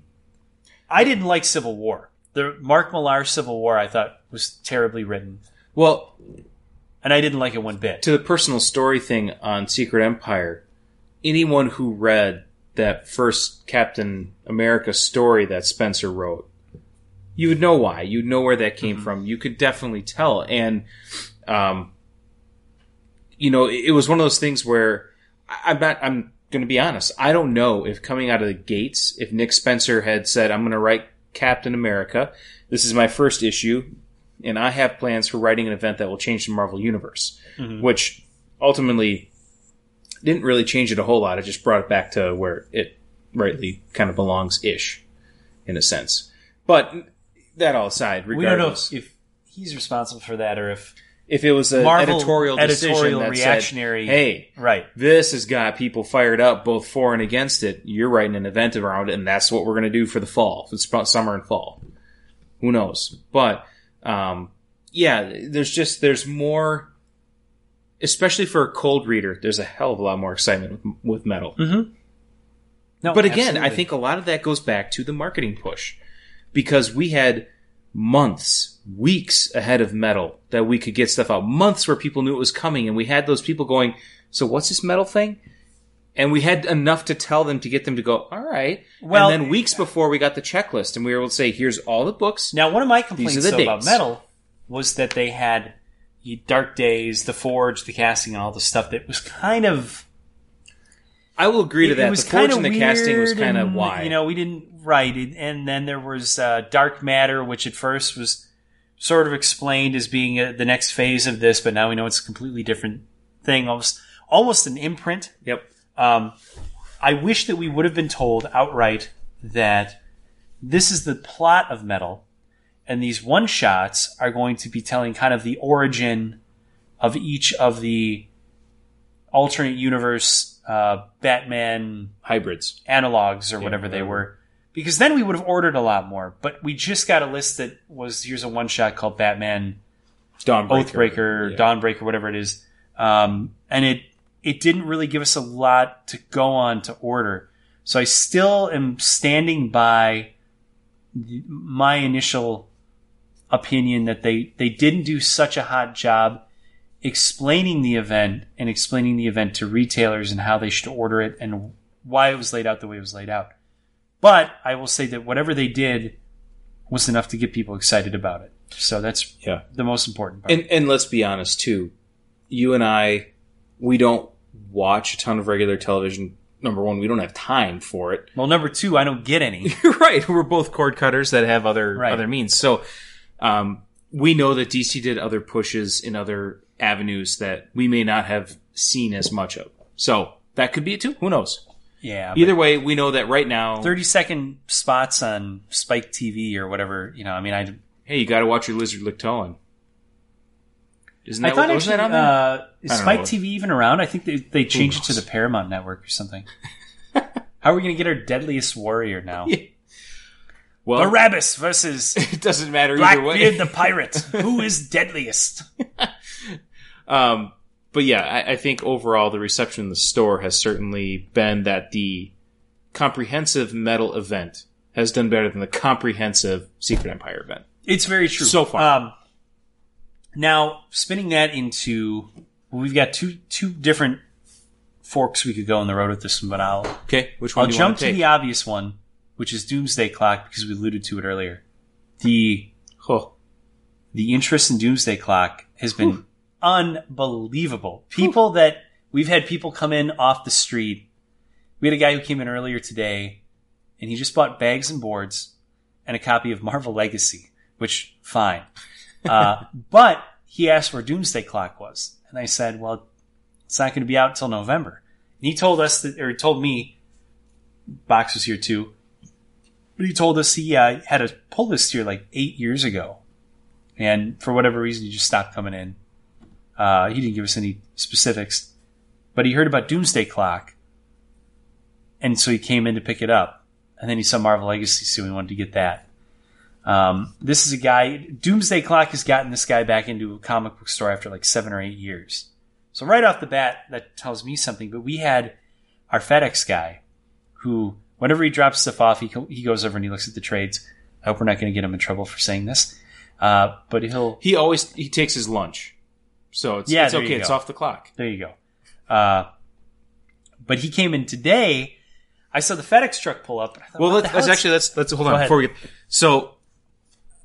I didn't like Civil War. The Mark Millar Civil War I thought was terribly written, well, and I didn't like it one bit. to the personal story thing on Secret Empire, anyone who read that first Captain America story that Spencer wrote, you would know why. You'd know where that came from. You could definitely tell. And, um, you know, it, it was one of those things where I, I'm not, I'm going to be honest. I don't know if coming out of the gates, if Nick Spencer had said, I'm going to write Captain America. This is my first issue. And I have plans for writing an event that will change the Marvel Universe mm-hmm. which ultimately didn't really change it a whole lot. It just brought it back to where it rightly kind of belongs ish, in a sense. But that all aside, We don't know regardless, if he's responsible for that or if if it was an Marvel editorial decision editorial that reactionary- said, "Hey, right. this has got people fired up, both for and against it. You're writing an event around it, and that's what we're going to do for the fall, for sp- summer and fall. Who knows? But um, yeah, there's just there's more, especially for a cold reader. There's a hell of a lot more excitement with, with metal. No, But again, I think a lot of that goes back to the marketing push because we had months, weeks ahead of metal that we could get stuff out. Months where people knew it was coming, and we had those people going, "So what's this metal thing?" And we had enough to tell them to get them to go, "All right." Well- and then weeks before we got the checklist, and we were able to say, "Here's all the books." Now, one of my complaints the about. Metal was that they had the Dark Days, the Forge, the casting, and all the stuff that was kind of I will agree to that. it was the kind of casting was kind of why. You know, we didn't write it, and then there was uh, Dark Matter, which at first was sort of explained as being uh the next phase of this, but now we know it's a completely different thing, almost almost an imprint. Yep. Um, I wish that we would have been told outright that this is the plot of Metal, and these one shots are going to be telling kind of the origin of each of the alternate universe uh, Batman Hybrids. analogs or whatever they were. Because then we would have ordered a lot more. But we just got a list that was here's a one shot called Batman Dawnbreaker. Oathbreaker, Yeah. Dawnbreaker, whatever it is. Um, and it it didn't really give us a lot to go on to order. So I still am standing by my initial opinion that they, they didn't do such a hot job explaining the event and explaining the event to retailers and how they should order it and why it was laid out the way it was laid out. But I will say that whatever they did was enough to get people excited about it. So that's Yeah. the most important part. And and let's be honest too, you and I, we don't watch a ton of regular television. Number one, we don't have time for it. well, number two, I don't get any. You're *laughs* right. We're both cord cutters that have other Right. other means. So um, we know that DC did other pushes in other avenues that we may not have seen as much of. So that could be it too. Who knows? Yeah. Either way, we know that right now. 30 second spots on Spike TV or whatever, you know, I mean, I, hey, you got to watch your Lizard lick Lactoan. Isn't I that thought what, actually, that on there? uh, is Spike know. TV even around? I think they, they changed it to the Paramount Network or something. *laughs* How are we going to get our deadliest warrior now? *laughs* well, Barabbas versus *laughs* it doesn't matter either way. Blackbeard the pirate. Who is deadliest? Um, but yeah, I, I think overall the reception in the store has certainly been that the comprehensive metal event has done better than the comprehensive Secret Empire event. It's very true. So far. Um, now, spinning that into, well, we've got two two different forks we could go on the road with this one, but I'll Okay, which one I'll do you jump to to the obvious one, which is Doomsday Clock, because we alluded to it earlier. The Oh, the interest in Doomsday Clock has been unbelievable. People that we've had people come in off the street. We had a guy who came in earlier today, and he just bought bags and boards, and a copy of Marvel Legacy, which fine. *laughs* Uh, but he asked where Doomsday Clock was, and I said, "Well, it's not going to be out until November." And he told us that, or he told me, Box was here too, but he told us he uh, had a pull list here like eight years ago, and for whatever reason, he just stopped coming in. Uh, he didn't give us any specifics, but he heard about Doomsday Clock, and so he came in to pick it up. And then he saw Marvel Legacy, so he wanted to get that. Um, this is a guy. Doomsday Clock has gotten this guy back into a comic book store after like seven or eight years. So right off the bat, that tells me something. But we had our FedEx guy, who whenever he drops stuff off, he he goes over and he looks at the trades. I hope we're not going to get him in trouble for saying this, uh, but he'll He always he takes his lunch, so it's, Yeah, it's okay. It's off the clock. There you go. Uh, but he came in today. I saw the FedEx truck pull up. and I thought, Well, let's, let's actually let's let's hold Go on ahead. before we get so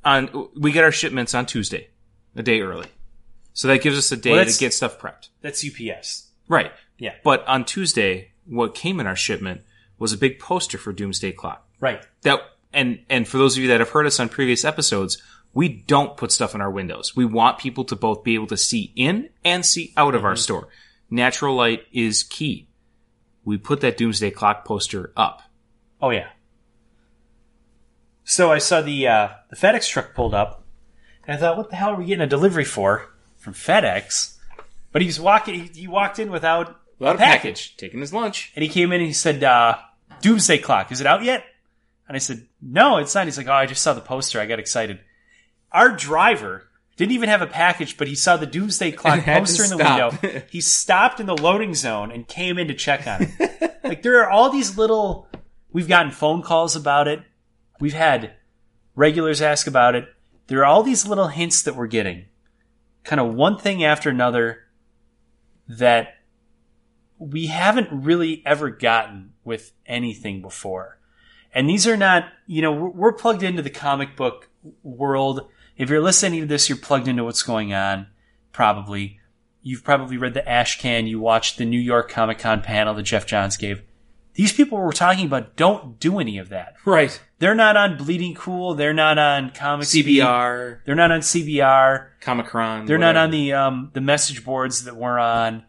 on we get our shipments on Tuesday, a day early, so that gives us a day Well, to get stuff prepped. that's UPS. Right. Yeah. But on Tuesday, what came in our shipment was a big poster for Doomsday Clock. Right. That and and for those of you that have heard us on previous episodes, we don't put stuff in our windows. We want people to both be able to see in and see out of our store. Natural light is key. We put that Doomsday Clock poster up. Oh yeah. So I saw the uh, the FedEx truck pulled up, and I thought, what the hell are we getting a delivery for from FedEx? But he's walking. He, he walked in without Without a package. package, taking his lunch. And he came in and he said, uh, Doomsday Clock, is it out yet? And I said, No, it's not. He's like, Oh, I just saw the poster. I got excited. Our driver didn't even have a package, but he saw the Doomsday Clock *laughs* poster in the stop. window. *laughs* He stopped in the loading zone and came in to check on it. *laughs* like, there are all these little. We've gotten phone calls about it. We've had regulars ask about it. There are all these little hints that we're getting. Kind of one thing after another that we haven't really ever gotten with anything before. And these are not, you know, we're, we're plugged into the comic book world. If you're listening to this, you're plugged into what's going on, probably. You've probably read the Ash Can, you watched the New York Comic Con panel that Geoff Johns gave. These people we're talking about don't do any of that. Right. They're not on Bleeding Cool. They're not on Comics Beat, CBR, They're not on CBR. Comichron. They're not on the um, the message boards that we're on.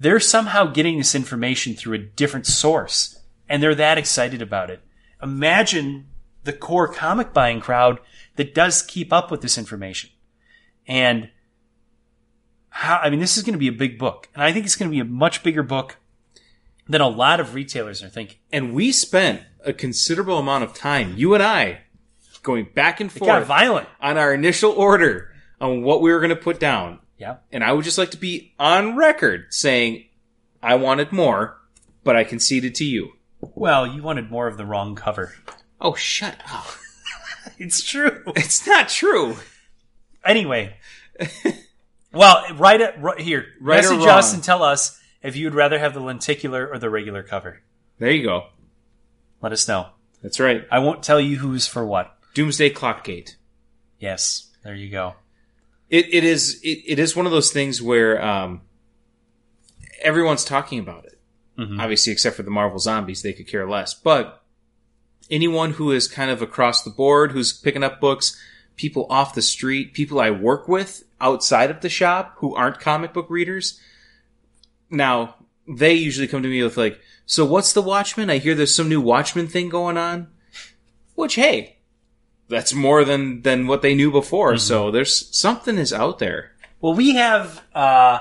They're somehow getting this information through a different source, and they're that excited about it. Imagine the core comic buying crowd that does keep up with this information, and how I mean, this is going to be a big book, and I think it's going to be a much bigger book than a lot of retailers are thinking. And we spent a considerable amount of time, you and I, going back and forth violent. on our initial order on what we were going to put down. Yeah. And I would just like to be on record saying I wanted more, but I conceded to you. Well, you wanted more of the wrong cover. Oh, shut up. *laughs* It's true. It's not true. Anyway, well, write it right here. Right Message us and tell us if you'd rather have the lenticular or the regular cover. There you go. Let us know. That's right. I won't tell you who's for what. Doomsday Clockgate. Yes, there you go. It, it is it, it is one of those things where um, everyone's talking about it. Mhm. Obviously, except for the Marvel zombies, they could care less. But anyone who is kind of across the board, who's picking up books, people off the street, people I work with outside of the shop who aren't comic book readers, now they usually come to me with like, "So what's the Watchmen? I hear there's some new Watchmen thing going on." Which, hey, that's more than than what they knew before. So there's something is out there. Well, we have uh,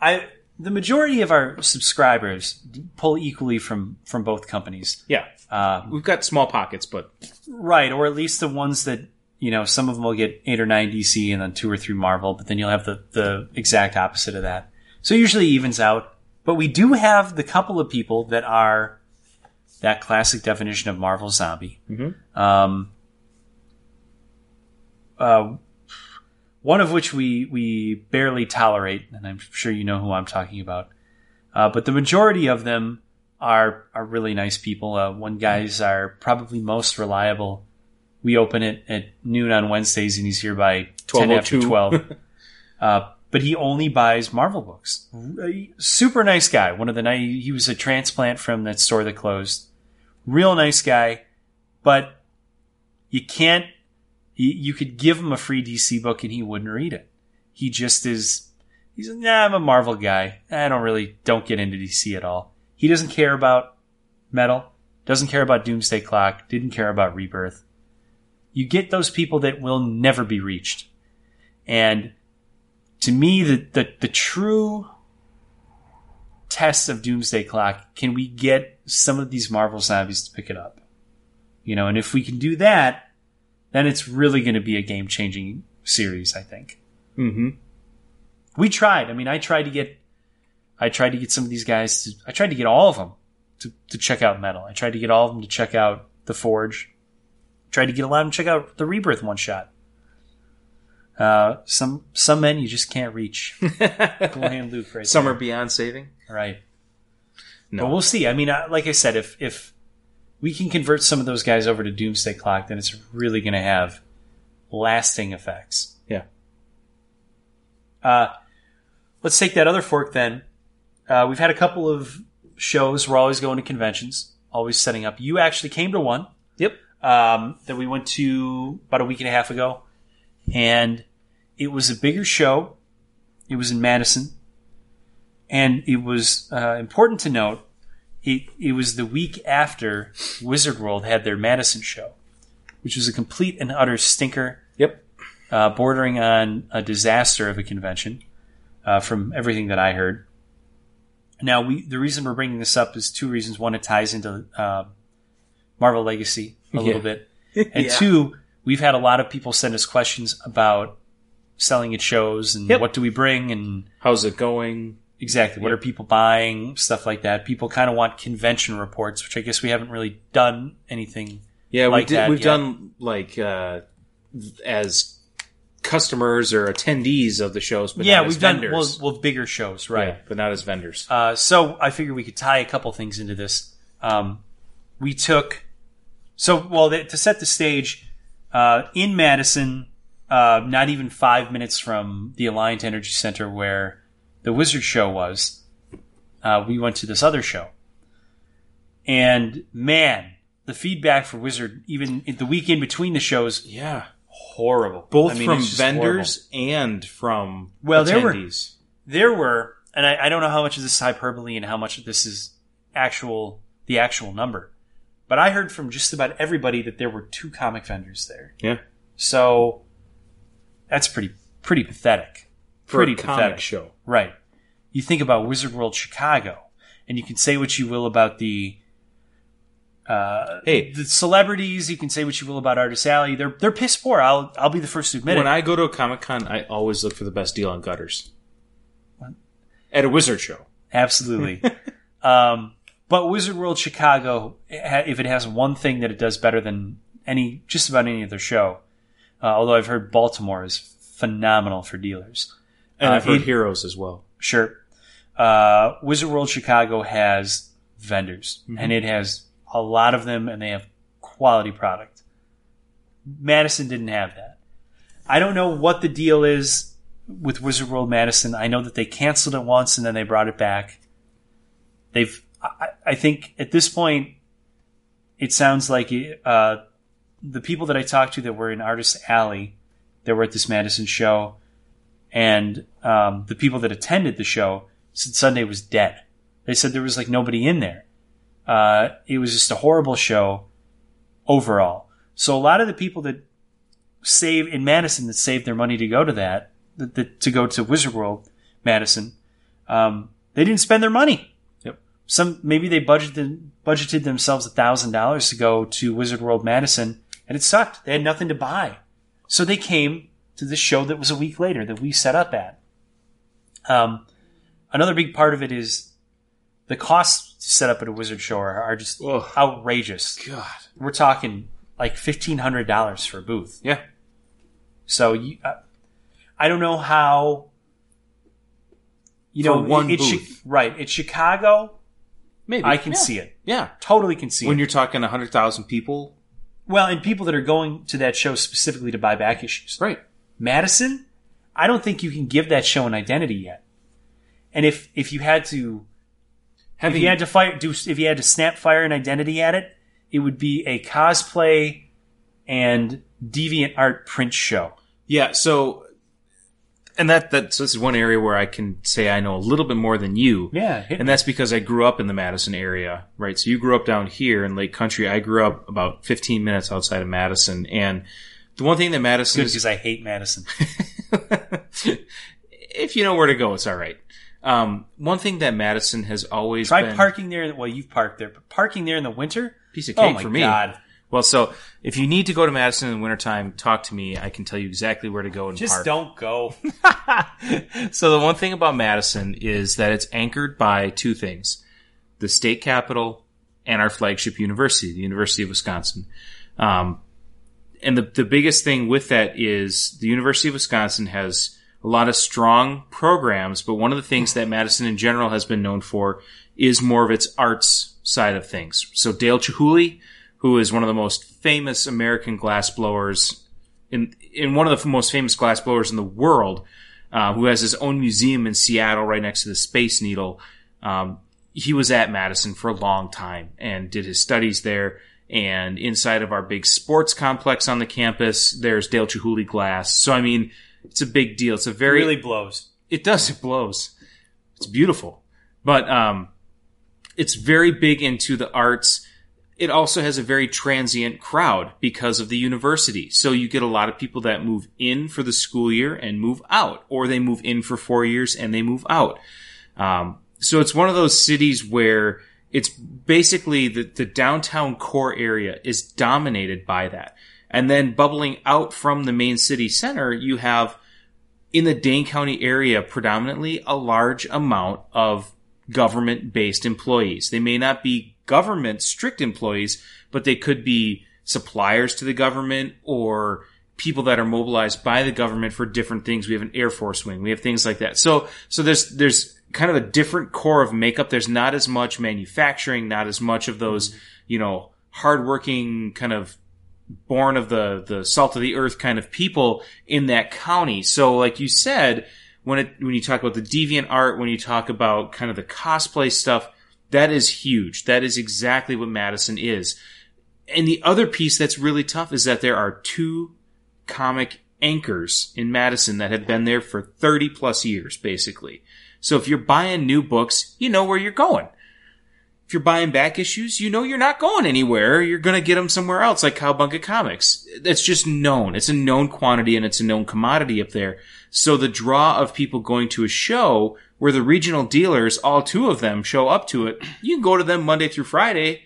I the majority of our subscribers pull equally from from both companies, Yeah, uh, we've got small pockets, but right? Or at least the ones that you know. Some of them will get eight or nine DC, and then two or three Marvel, but then you'll have the the exact opposite of that. So it usually evens out. But we do have the couple of people that are that classic definition of Marvel zombie. Mhm. Um, uh, one of which we we barely tolerate, and I'm sure you know who I'm talking about. Uh, but the majority of them are are really nice people. Uh, one guy's our probably most reliable. We open it at noon on Wednesdays, and he's here by ten after twelve. *laughs* uh, but he only buys Marvel books. Super nice guy. One of the nice. He was a transplant from that store that closed. Real nice guy, but You can't. You, you could give him a free DC book and he wouldn't read it. He just is. He's nah, I'm a Marvel guy. I don't really don't get into DC at all. He doesn't care about metal. Doesn't care about Doomsday Clock. Didn't care about Rebirth. You get those people that will never be reached. And to me, the, the, the true test of Doomsday Clock, can we get some of these Marvel zombies to pick it up? You know, and if we can do that, then it's really going to be a game changing series, I think. Mm-hmm. We tried. I mean, I tried to get, I tried to get some of these guys to, I tried to get all of them to, to check out Metal. I tried to get all of them to check out The Forge. I Tried to get a lot of them to check out the Rebirth one shot. Uh, some some men you just can't reach. *laughs* Hand Luke right Some there. are beyond saving. Right. No. But we'll see. I mean, uh, like I said, if if we can convert some of those guys over to Doomsday Clock, then it's really going to have lasting effects. Yeah. Uh, let's take that other fork then. Uh, we've had a couple of shows. We're always going to conventions, always setting up. You actually came to one Yep. um, that we went to about a week and a half ago, and it was a bigger show. It was in Madison, and it was uh, important to note. It, it was the week after Wizard World had their Madison show, which was a complete and utter stinker, Yep. uh, bordering on a disaster of a convention, uh, from everything that I heard. Now, we the reason we're bringing this up is two reasons. One, it ties into uh, Marvel Legacy a Yeah. little bit, *laughs* and Yeah. two, we've had a lot of people send us questions about selling at shows and Yep. what do we bring and How's it going? exactly what Yep. are people buying, stuff like that. People kind of want convention reports, which I guess we haven't really done anything. Yeah, Like we did, we've yeah. done like uh, as customers or attendees of the shows, but yeah, not we've done well, well bigger shows, right? Yeah, but not as vendors. Uh, so I figured we could tie a couple things into this. Um, we took so well th- to set the stage uh, in Madison, uh, not even five minutes from the Alliant Energy Center where the Wizard Show was. Uh, we went to this other show, and man, the feedback for Wizard, even in the week in between the shows, yeah, horrible. both I mean, from vendors and from Well, there were- there were, and I, I don't know how much of this is hyperbole and how much of this is actual, the actual number, but I heard from just about everybody that there were two comic vendors there. Yeah, So that's pretty, pretty pathetic. for pretty a comic pathetic. show. Right. You think about Wizard World Chicago, and you can say what you will about the, uh, Hey. the celebrities. You can say what you will about Artist Alley. They're they're piss poor. I'll I'll be the first to admit When it. When I go to a comic con, I always look for the best deal on gutters. What? At a wizard show. Absolutely. *laughs* um, but Wizard World Chicago, if it has one thing that it does better than any, just about any other show, uh, although I've heard Baltimore is phenomenal for dealers. And Uh, I've heard it- heroes as well. Sure. Uh, Wizard World Chicago has vendors, Mhm. and it has a lot of them, and they have quality product. Madison didn't have that. I don't know what the deal is with Wizard World Madison. I know that they canceled it once and then they brought it back. They've, I, I think at this point, it sounds like uh, the people that I talked to that were in Artist Alley, that were at this Madison show, and um, the people that attended the show said Sunday was dead. They said there was like nobody in there. Uh, it was just a horrible show overall. So a lot of the people that save in Madison that saved their money to go to that, that, that to go to Wizard World Madison, um, they didn't spend their money. Yep. Some maybe they budgeted budgeted themselves a thousand dollars to go to Wizard World Madison, and it sucked. They had nothing to buy, so they came to the show that was a week later that we set up at. Um, another big part of it is the costs to set up at a Wizard show are, are just Ugh. outrageous. God. We're talking like fifteen hundred dollars for a booth. Yeah. So you, uh, I don't know how. You For know, one it, Chi- booth. right? It's Chicago. Maybe. I can Yeah. see it. Yeah. Totally can see When it. When you're talking 100,000 people. Well, and people that are going to that show specifically to buy back issues. Right. Madison, I don't think you can give that show an identity yet. And if if you had to if Having, you had to fire do if you had to snap fire an identity at it, it would be a cosplay and Deviant Art Print Show. Yeah, so and that that so this is one area where I can say I know a little bit more than you. Yeah, And that's because I grew up in the Madison area, right? So you grew up down here in Lake Country. I grew up about 15 minutes outside of Madison. And the one thing that Madison good is, because I hate Madison. *laughs* if you know where to go, it's all right. Um, one thing that Madison has always Try been parking there. Well, you've parked there, but parking there in the winter. piece of cake Oh my for me. god! Well, so if you need to go to Madison in the wintertime, talk to me. I can tell you exactly where to go and Just park. don't go. *laughs* so the one thing about Madison is that it's anchored by two things: the state capitol and our flagship university, the University of Wisconsin. Um, and the the biggest thing with that is the University of Wisconsin has a lot of strong programs, but one of the things that Madison in general has been known for is more of its arts side of things. So Dale Chihuly, who is one of the most famous American glassblowers in in one of the most famous glassblowers in the world, uh, who has his own museum in Seattle right next to the Space Needle. Um, he was at Madison for a long time and did his studies there. And inside of our big sports complex on the campus, there's Dale Chihuly Glass. So I mean, it's a big deal. It's a very really blows. it does. It blows. It's beautiful, but um, it's very big into the arts. It also has a very transient crowd because of the university. So you get a lot of people that move in for the school year and move out, or they move in for four years and they move out. Um, so it's one of those cities where it's basically the, the downtown core area is dominated by that. And then bubbling out from the main city center, you have in the Dane County area predominantly a large amount of government based employees. They may not be government strict employees, but they could be suppliers to the government or people that are mobilized by the government for different things. We have an Air Force wing. We have things like that. So, so there's, there's kind of a different core of makeup. There's not as much manufacturing, not as much of those, you know, hardworking kind of born of the the salt of the earth kind of people in that county. So, like you said, when it when you talk about the deviant art, when you talk about kind of the cosplay stuff, that is huge. That is exactly what Madison is. And the other piece that's really tough is that there are two comic anchors in Madison that have been there for 30 plus years, basically. So if you're buying new books, you know where you're going. If you're buying back issues, you know you're not going anywhere. You're going to get them somewhere else, like Cowbunga Comics. That's just known. It's a known quantity and it's a known commodity up there. So the draw of people going to a show where the regional dealers, all two of them, show up to it, you can go to them Monday through Friday,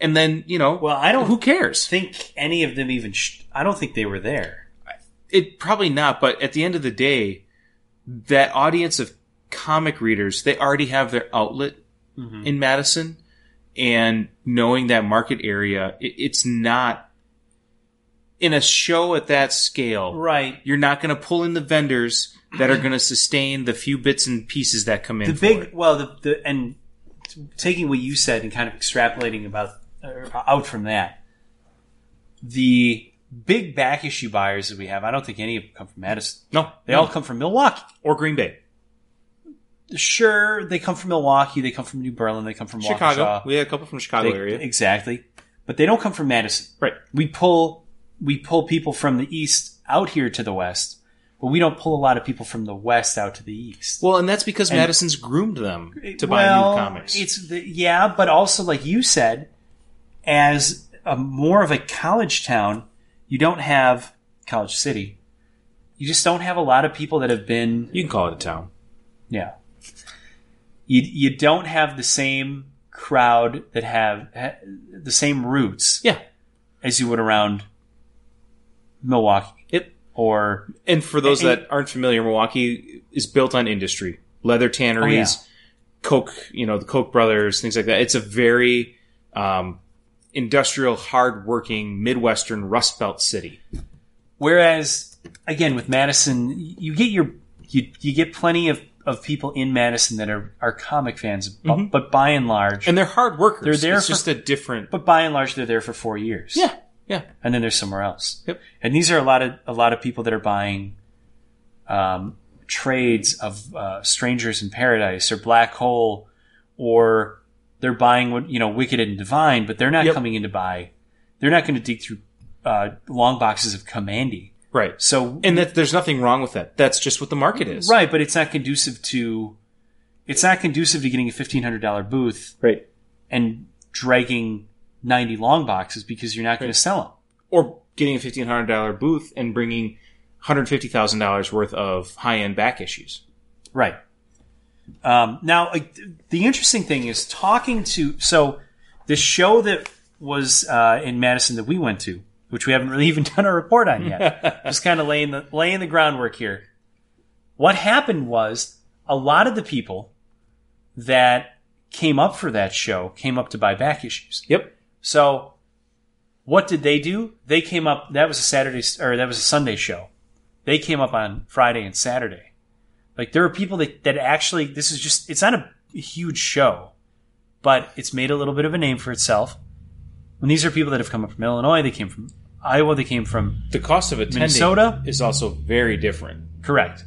and then you know, Well, I don't who cares? think any of them even. Sh- I don't think they were there. it probably not, but at the end of the day, that audience of comic readers, they already have their outlet mm-hmm. in Madison, and knowing that market area, it, it's not in a show at that scale. Right. You're not going to pull in the vendors that are going to sustain the few bits and pieces that come in. The big it. well, the, the and taking what you said and kind of extrapolating about uh, out from that, the big back issue buyers that we have, I don't think any of them come from Madison. no, They all come from Milwaukee. or Green Bay, Sure, they come from Milwaukee. They come from New Berlin. They come from Chicago. Waukesha. We had a couple from Chicago They- area, exactly, but they don't come from Madison. right? We pull we pull people from the east out here to the west, but we don't pull a lot of people from the west out to the east. Well, and that's because And- Madison's groomed them to buy new comics. It's the, yeah, but also like you said, as a more of a college town, you don't have college city. You just don't have a lot of people that have been you can call it a town. yeah. You you don't have the same crowd that have ha, the same roots Yeah. as you would around Milwaukee Yep. or And for those And- that aren't familiar, Milwaukee is built on industry, leather tanneries, Coke, you know, the Koch brothers, things like that. It's a very um, industrial, hardworking Midwestern Rust Belt city. Whereas, again, with Madison, you get your you, you get plenty of, of people in Madison that are, are comic fans, but, Mhm. but by and large, And they're hard workers. They're there It's for- just a different. but by and large, they're there for four years. Yeah. Yeah. and then they're somewhere else. Yep. And these are a lot of a lot of people that are buying um, trades of uh, Strangers in Paradise or Black Hole, or they're buying what you know Wicked and Divine, but they're not Yep. coming in to buy. They're not going to dig through uh, long boxes of Commandy. Right. So And that there's nothing wrong with that. That's just what the market is. right, but it's not conducive to it's not conducive to getting a fifteen hundred dollar booth Right. and dragging ninety long boxes because you're not going to sell them. Or getting a fifteen hundred dollar booth and bringing hundred fifty thousand dollars worth of high end back issues. Right. Um, now, like, the interesting thing is talking to so the show that was uh, in Madison that we went to, which we haven't really *laughs* even done a report on yet, *laughs* just kind of laying the laying the groundwork here. What happened was a lot of the people that came up for that show came up to buy back issues. Yep. So, what did they do? They came up. That was a Saturday or that was a Sunday show. They came up on Friday and Saturday. Like there are people that that actually. This is just. It's not a huge show, but it's made a little bit of a name for itself. And these are people that have come up from Illinois. They came from Iowa. They came from The cost of attending Minnesota? is also very different. Correct.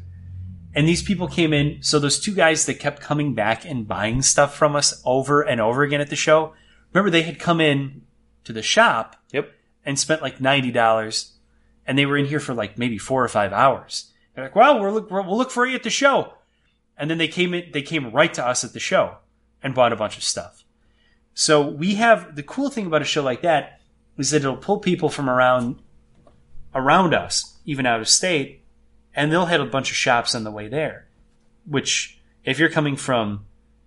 And these people came in. So those two guys that kept coming back and buying stuff from us over and over again at the show. Remember, they had come in to the shop Yep. and spent like ninety dollars, and they were in here for like maybe four or five hours. They're like, "Well, we'll look, we'll look for you at the show," and then they came in. They came right to us at the show and bought a bunch of stuff. So we have the cool thing about a show like that is that it'll pull people from around around us, even out of state, and they'll hit a bunch of shops on the way there. Which, if you're coming from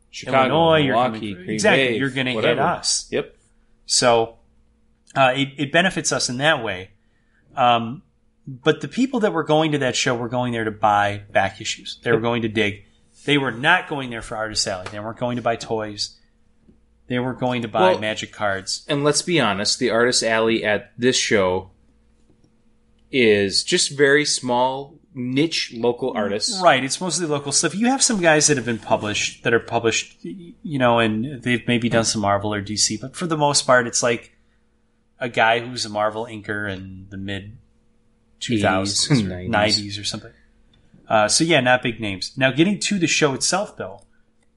Chicago, Illinois, you're coming, exactly, you're going to hit us. Yep. So uh, it, it benefits us in that way. Um, but the people that were going to that show were going there to buy back issues. They were going to dig. They were not going there for Artist Alley. They weren't going to buy toys. They were going to buy Well- magic cards. And let's be honest, the artist alley at this show is just very small, niche local artists. Right. It's mostly local stuff. You have some guys that have been published that are published, you know, and they've maybe done some Marvel or DC, but for the most part, it's like a guy who's a Marvel inker in the mid 2000s 90s. 90s or something. Uh, so yeah, not big names. Now, getting to the show itself, though,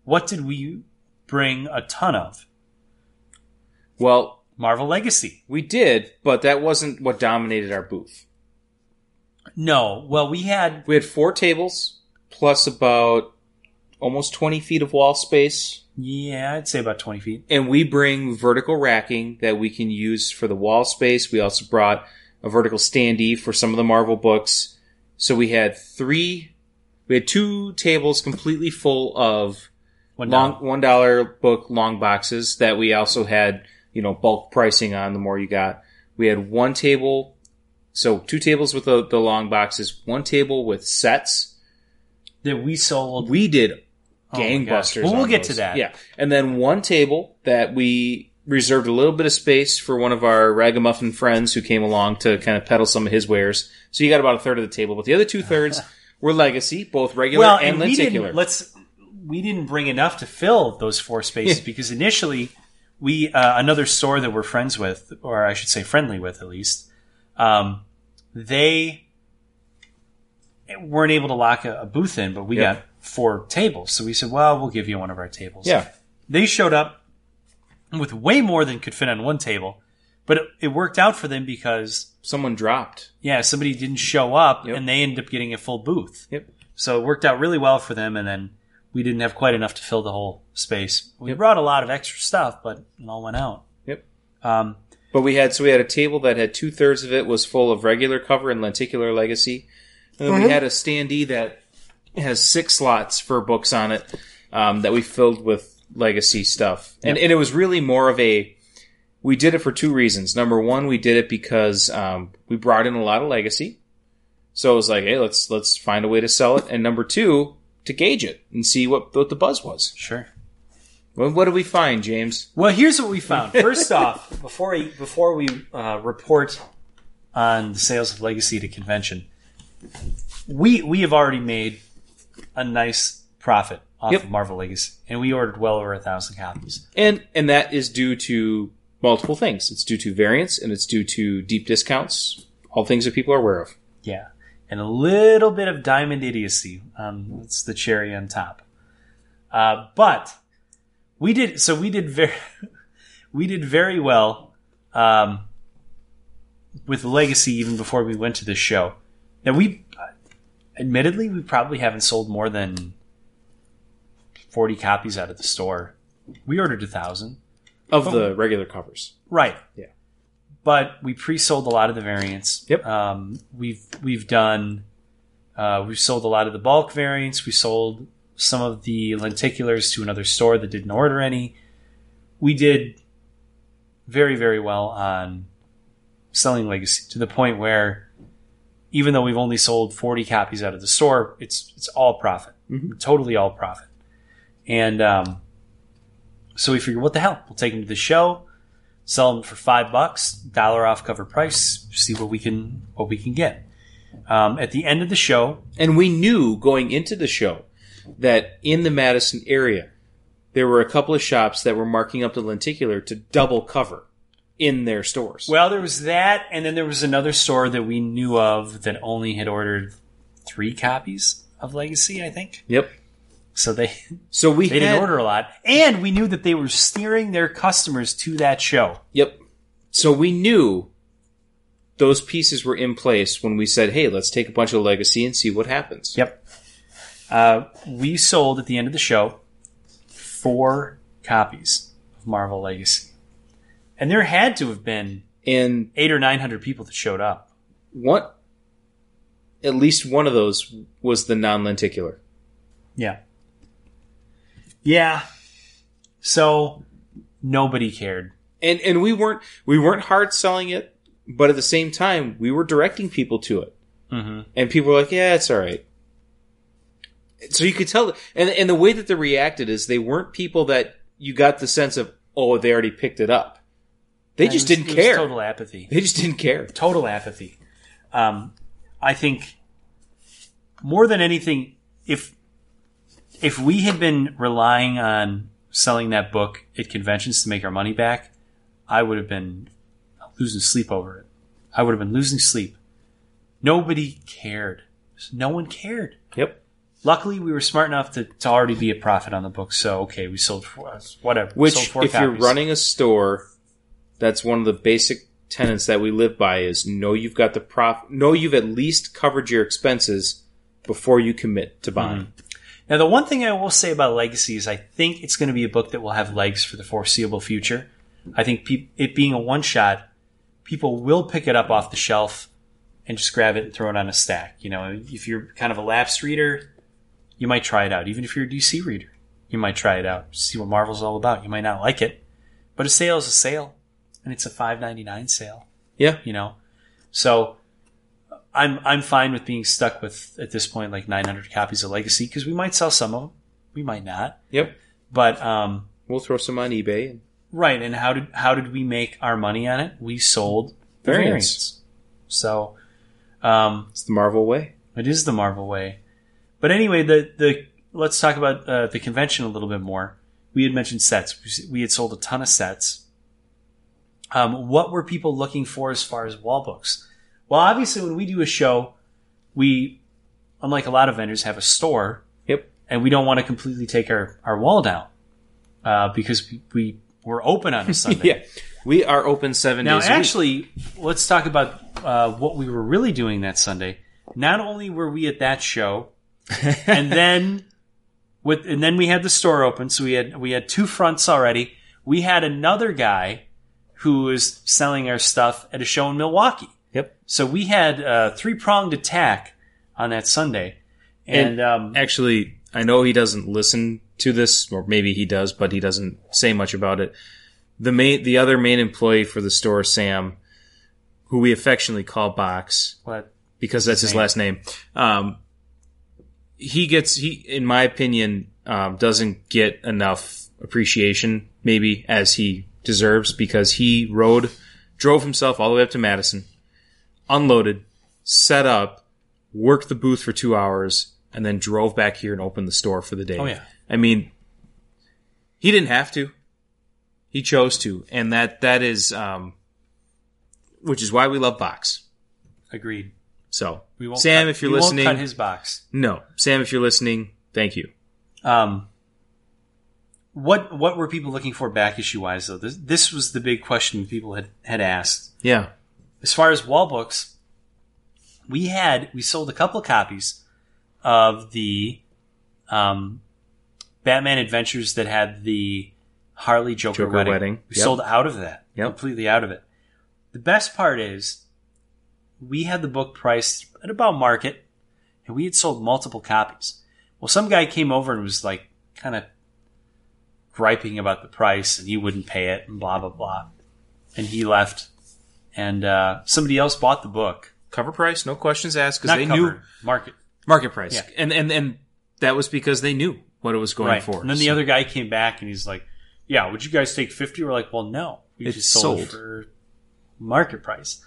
what did we bring a ton of? Well, Marvel Legacy. we did, but that wasn't what dominated our booth. No, well, we had We had four tables plus about almost 20 feet of wall space. yeah, I'd say about 20 feet. And we bring vertical racking that we can use for the wall space. We also brought a vertical standee for some of the Marvel books. So we had three, we had two tables completely full of One long one dollar book long boxes that we also had you know bulk pricing on the more you got we had one table so two tables with the, the long boxes one table with sets that we sold. we did Oh gangbusters Well, we'll get to that. yeah and then one table that we reserved a little bit of space for one of our ragamuffin friends who came along to kind of peddle some of his wares so you got about a third of the table but the other two thirds *laughs* were legacy both regular well, and, and lenticular. Let's. We didn't bring enough to fill those four spaces because initially we uh, another store that we're friends with, or I should say friendly with at least, um, they weren't able to lock a, a booth in, but we Yeah. got four tables. So we said, well, we'll give you one of our tables. yeah They showed up with way more than could fit on one table, but it, it worked out for them because someone dropped yeah, somebody didn't show up Yep. and they ended up getting a full booth. yep So it worked out really well for them, and then we didn't have quite enough to fill the whole space. We Yep. brought a lot of extra stuff, but it all went out. Yep. Um, But we had so we had a table that had two thirds of it was full of regular cover and lenticular legacy, and then we had a standee that has six slots for books on it um, that we filled with legacy stuff, and and it was really more of a. We did it for two reasons. Number one, we did it because um, we brought in a lot of legacy, so it was like, hey, let's let's find a way to sell it. And number two, to gauge it and see what what the buzz was. sure. Well, what did we find, James? Well, here's what we found. *laughs* First off, before we, before we uh, report on the sales of Legacy to convention, we we have already made a nice profit off Yep. of Marvel Legacy, and we ordered well over a thousand copies. And and that is due to multiple things. It's due to variants and it's due to deep discounts. All things that people are aware of. Yeah, and a little bit of diamond idiocy. Um, that's the cherry on top. Uh, but we did so. We did very, *laughs* we did very well. Um, with Legacy even before we went to this show. Now we, admittedly, we probably haven't sold more than forty copies out of the store. We ordered a thousand, of the regular covers. right? Yeah. But we pre-sold a lot of the variants. Yep. Um, we've we've done. Uh, we've sold a lot of the bulk variants. We sold some of the lenticulars to another store that didn't order any. We did very very well on selling legacy to the point where even though we've only sold 40 copies out of the store it's it's all profit Mhm. totally all profit and um, so we figured what the hell we'll take them to the show sell them for five bucks dollar off cover price see what we can what we can get um, at the end of the show And we knew going into the show that in the Madison area, there were a couple of shops that were marking up the lenticular to double cover in their stores. well there was that and then there was another store that we knew of that only had ordered three copies of legacy i think yep. So they *laughs* So we They had, didn't order a lot, and we knew that they were steering their customers to that show. Yep. So we knew those pieces were in place when we said, "Hey, let's take a bunch of legacy and see what happens." Yep. Uh, we sold at the end of the show four copies of Marvel Legacy, and there had to have been And eight or nine hundred people that showed up. what? At least one of those was the non-lenticular. Yeah. Yeah. So nobody cared. and and we weren't we weren't hard selling it, but at the same time we were directing people to it, Mm-hmm. and people were like, "Yeah, it's all right." So you could tell, and and the way that they reacted is they weren't people that you got the sense of, "Oh, they already picked it up." They just didn't care. total apathy. They just didn't care. total apathy. Um, I think more than anything, if if we had been relying on selling that book at conventions to make our money back, I would have been losing sleep over it. I would have been losing sleep. Nobody cared. No one cared. Yep. Luckily, we were smart enough to, to already be a profit on the book. So okay, we sold four, uh, whatever. Which, if you're running a store, that's one of the basic tenets that we live by: is know you've got the prof, know you've at least covered your expenses before you commit to buying. Mm-hmm. Now, the one thing I will say about Legacy is I think it's going to be a book that will have legs for the foreseeable future. I think peop it being a one shot, people will pick it up off the shelf and just grab it and throw it on a stack. You know, if you're kind of a lapsed reader, you might try it out. Even if you're a DC reader, you might try it out, see what Marvel's all about. You might not like it, but a sale is a sale, and it's a five ninety nine sale Yeah, you know. So I'm I'm fine with being stuck with at this point like 900 copies of Legacy because we might sell some of them, we might not. Yep. But um, We'll throw some on eBay. And right, and how did how did we make our money on it? We sold Variants. variants. So um, it's the Marvel way. it is the Marvel way. But anyway, the the let's talk about uh, the convention a little bit more. We had mentioned sets. We- We had sold a ton of sets. Um, what were people looking for as far as wall books? Well, obviously, when we do a show, we, unlike a lot of vendors, have a store, Yep. and we don't want to completely take our, our wall down uh, because we, we we're open on a *laughs* Sunday. yeah. We are open seven Now, days week. actually, let's talk about uh, what we were really doing that Sunday. Not only were we at that show, *laughs* and then with and then we had the store open, so we had we had two fronts already. We had another guy who was selling our stuff at a show in Milwaukee. So we had a three pronged attack on that Sunday, and, And um, Actually, I know he doesn't listen to this, or maybe he does, but he doesn't say much about it. The main, the other main employee for the store, Sam, who we affectionately call Box, what because that's his name? last name. Um, he gets he, in my opinion, um, doesn't get enough appreciation maybe as he deserves because he rode, drove himself all the way up to Madison, unloaded, set up, worked the booth for two hours, and then drove back here and opened the store for the day. Oh, yeah. I mean, he didn't have to. He chose to, and that that is, um, which is why we love Box. agreed. So, We won't Sam, cut- if you're we listening, won't cut his box. no, Sam, if you're listening, thank you. Um, what what were people looking for back issue wise though? This this was the big question people had had asked. Yeah, as far as wall books, we had we sold a couple of copies of the um, Batman Adventures that had the Harley Joker, Joker wedding. wedding. We Yep. sold out of that. Yep. Completely out of it. The best part is we had the book priced at about market and we had sold multiple copies. Well, some guy came over and was like kind of griping about the price and he wouldn't pay it and blah, blah, blah. And he left and uh, somebody else bought the book. Cover price, no questions asked, because they cover, knew market. market price, Yeah. and and and that was because they knew what it was going Right. for. And then the other guy came back and he's like, "Yeah, would you guys take 50 We're like, "Well, no, we It's just sold, sold. for market price."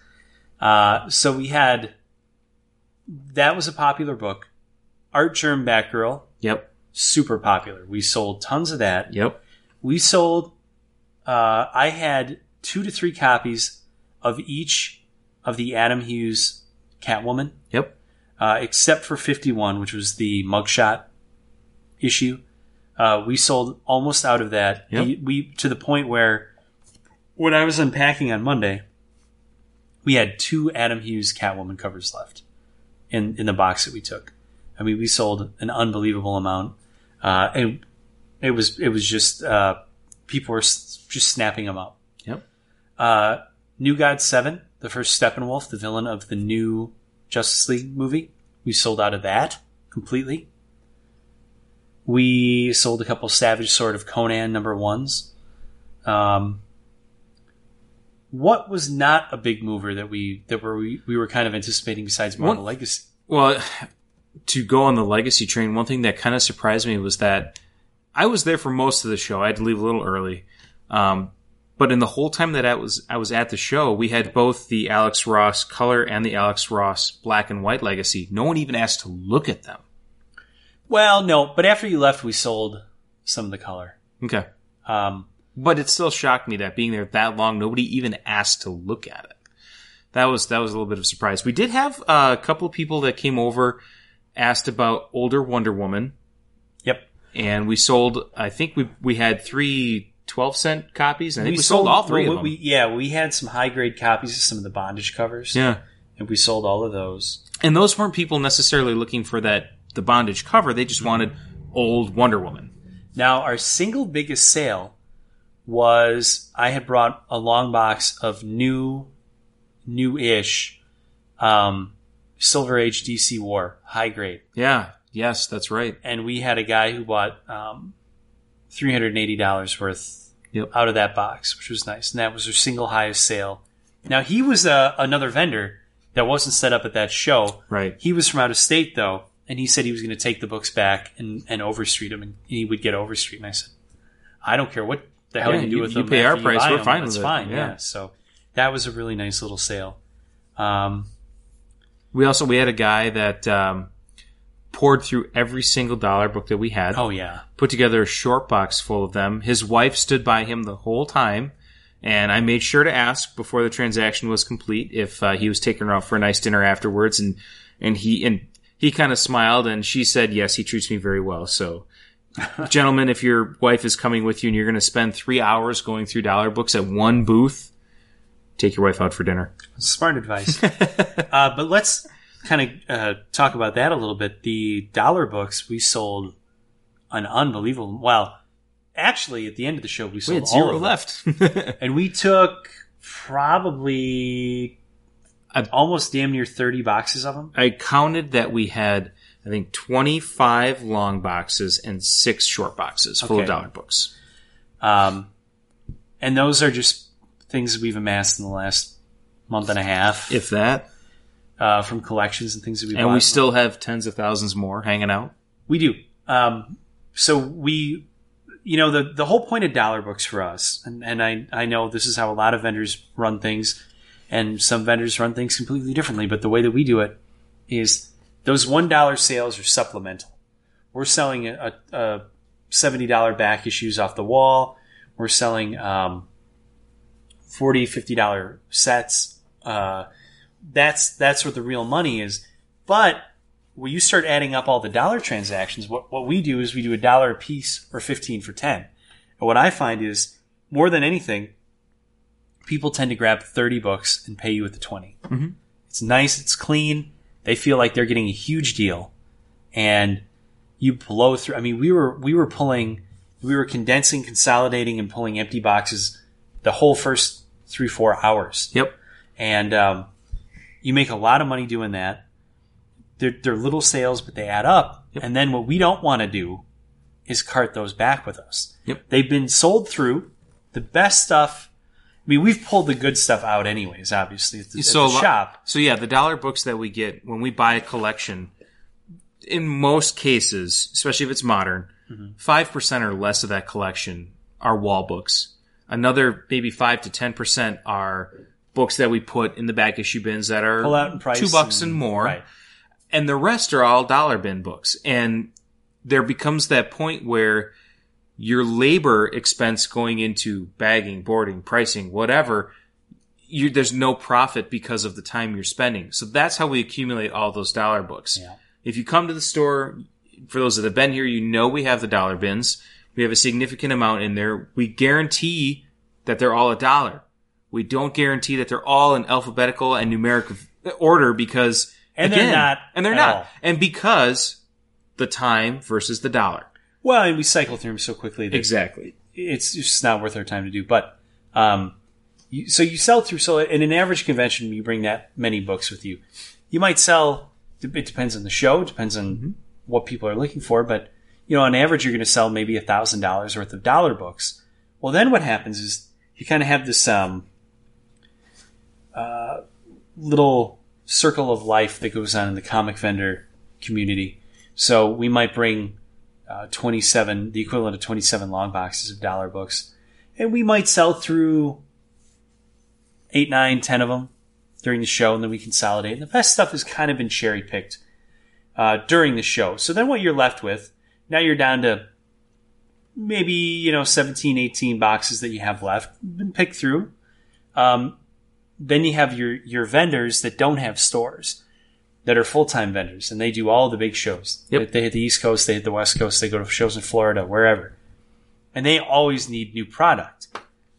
Uh, so we had that was a popular book. Artgerm Batgirl, Yep, super popular. We sold tons of that. yep, We sold. Uh, I had two to three copies of each of the Adam Hughes Catwoman yep. uh, except for 51, which was the mugshot issue. Uh, we sold almost out of that. Yep. We, we to the point where when I was unpacking on Monday, we had two Adam Hughes Catwoman covers left in in the box that we took. I mean, we sold an unbelievable amount, uh, and it was it was just uh, people were s- just snapping them up. Yep. New God Seven, the first Steppenwolf, the villain of the new Justice League movie. We sold out of that completely. We sold a couple Savage Sword of Conan number ones. Um, what was not a big mover that we that were we, we were kind of anticipating besides Marvel One- Legacy? Well, *sighs* to go on the legacy train, one thing that kind of surprised me was that I was there for most of the show. I had to leave a little early. Um, but in the whole time that I was I was at the show, we had both the Alex Ross color and the Alex Ross black and white legacy. No one even asked to look at them. Well, no, but after you left, we sold some of the color. Okay. Um, But it still shocked me that being there that long, nobody even asked to look at it. That was that was a little bit of a surprise. We did have uh, a couple of people that came over, asked about older Wonder Woman, yep. and we sold. I think we we had three 12 cent copies. and I think we, sold, all three well, of them. We, yeah, we had some high grade copies of some of the bondage covers. yeah, and we sold all of those. and those weren't people necessarily looking for that the bondage cover. They just wanted old Wonder Woman. Now, our single biggest sale was I had brought a long box of new, new-ish, um, Silver Age DC War high grade, Yeah, yes, that's right. and we had a guy who bought um, three hundred and eighty dollars worth Yep. out of that box, which was nice, and that was our single highest sale. Now he was uh, another vendor that wasn't set up at that show. Right. He was from out of state though, and he said he was going to take the books back and, and overstreet them, and he would get overstreet. And I said, I don't care what the hell Yeah, you do you- with you them. pay our price, we're them. fine That's fine. Yeah. Yeah. So that was a really nice little sale. Um, We also we had a guy that um, poured through every single dollar book that we had. oh yeah, put together a short box full of them. His wife stood by him the whole time, and I made sure to ask before the transaction was complete if uh, he was taking her out for a nice dinner afterwards, and and he and he kind of smiled, and she said, "Yes, he treats me very well." So. *laughs* Gentlemen, if your wife is coming with you and you're going to spend three hours going through dollar books at one booth, take your wife out for dinner. smart advice. *laughs* uh, but let's kind of uh, talk about that a little bit. The dollar books we sold an unbelievable. Well, actually, at the end of the show, we We sold all zero of them. left. *laughs* and we took probably I- almost damn near thirty boxes of them. I counted that we had, I think, 25 long boxes and six short boxes full Okay. of dollar books. Um, and those are just things we've amassed in the last month and a half If that. Uh, from collections and things that we And bought. And we still have tens of thousands more hanging out. We do. Um, so we, you know, the the whole point of dollar books for us, and, and I I know this is how a lot of vendors run things, and some vendors run things completely differently. But the way that we do it is those one dollar sales are supplemental. We're selling a, a, seventy dollar back issues off the wall. We're selling um, 40 50 dollar sets. Uh, that's that's what the real money is. But when you start adding up all the dollar transactions, what, what we do is we do a dollar a piece or 15 for 10. And what I find is more than anything, people tend to grab 30 books and pay you with the 20. Mhm. It's nice, it's clean. They feel like they're getting a huge deal. And you blow through I mean, we were we were pulling we were condensing, consolidating and pulling empty boxes the whole first 3 4 hours. Yep. And um, you make a lot of money doing that. They're, they're little sales, but they add up. Yep. And then what we don't want to do is cart those back with us. Yep. They've been sold through. The best stuff. I mean, we've pulled the good stuff out, anyways. Obviously, at the, So at the shop. So yeah, the dollar books that we get when we buy a collection, in most cases, especially if it's modern, Mm-hmm. 5 percent or less of that collection are wall books. Another maybe five to ten percent are books that we put in the back issue bins that are two bucks and, more, Right. and the rest are all dollar bin books. And there becomes that point where your labor expense going into bagging, boarding, pricing, whatever, you, there's no profit because of the time you're spending. So that's how we accumulate all those dollar books. Yeah. If you come to the store, for those that have been here, you know we have the dollar bins. We have a significant amount in there. We guarantee that they're all a dollar. We don't guarantee that they're all in alphabetical and numeric order because And they're not and they're not, all. and because the time versus the dollar. Well, and we cycle through them so quickly that Exactly. it's just not worth our time to do. But um, you, so you sell through. So in an average convention, you bring that many books with you. You might sell. It depends on the show. It depends on what people are looking for. But you know, on average, you're going to sell maybe a thousand dollars worth of dollar books. Well, then what happens is you kind of have this um, uh, little circle of life that goes on in the comic vendor community. So we might bring uh, 27, the equivalent of 27 long boxes of dollar books. And we might sell through eight, nine, ten of them during the show, and then we consolidate. And the best stuff has kind of been cherry picked uh, during the show. So then what you're left with, now you're down to maybe, you know, 17, 18 boxes that you have left, been picked through. Um, then you have your, your vendors that don't have stores that are full time vendors, and they do all the big shows. Yep. They, they hit the East Coast, they hit the West Coast, they go to shows in Florida, wherever. And they always need new product.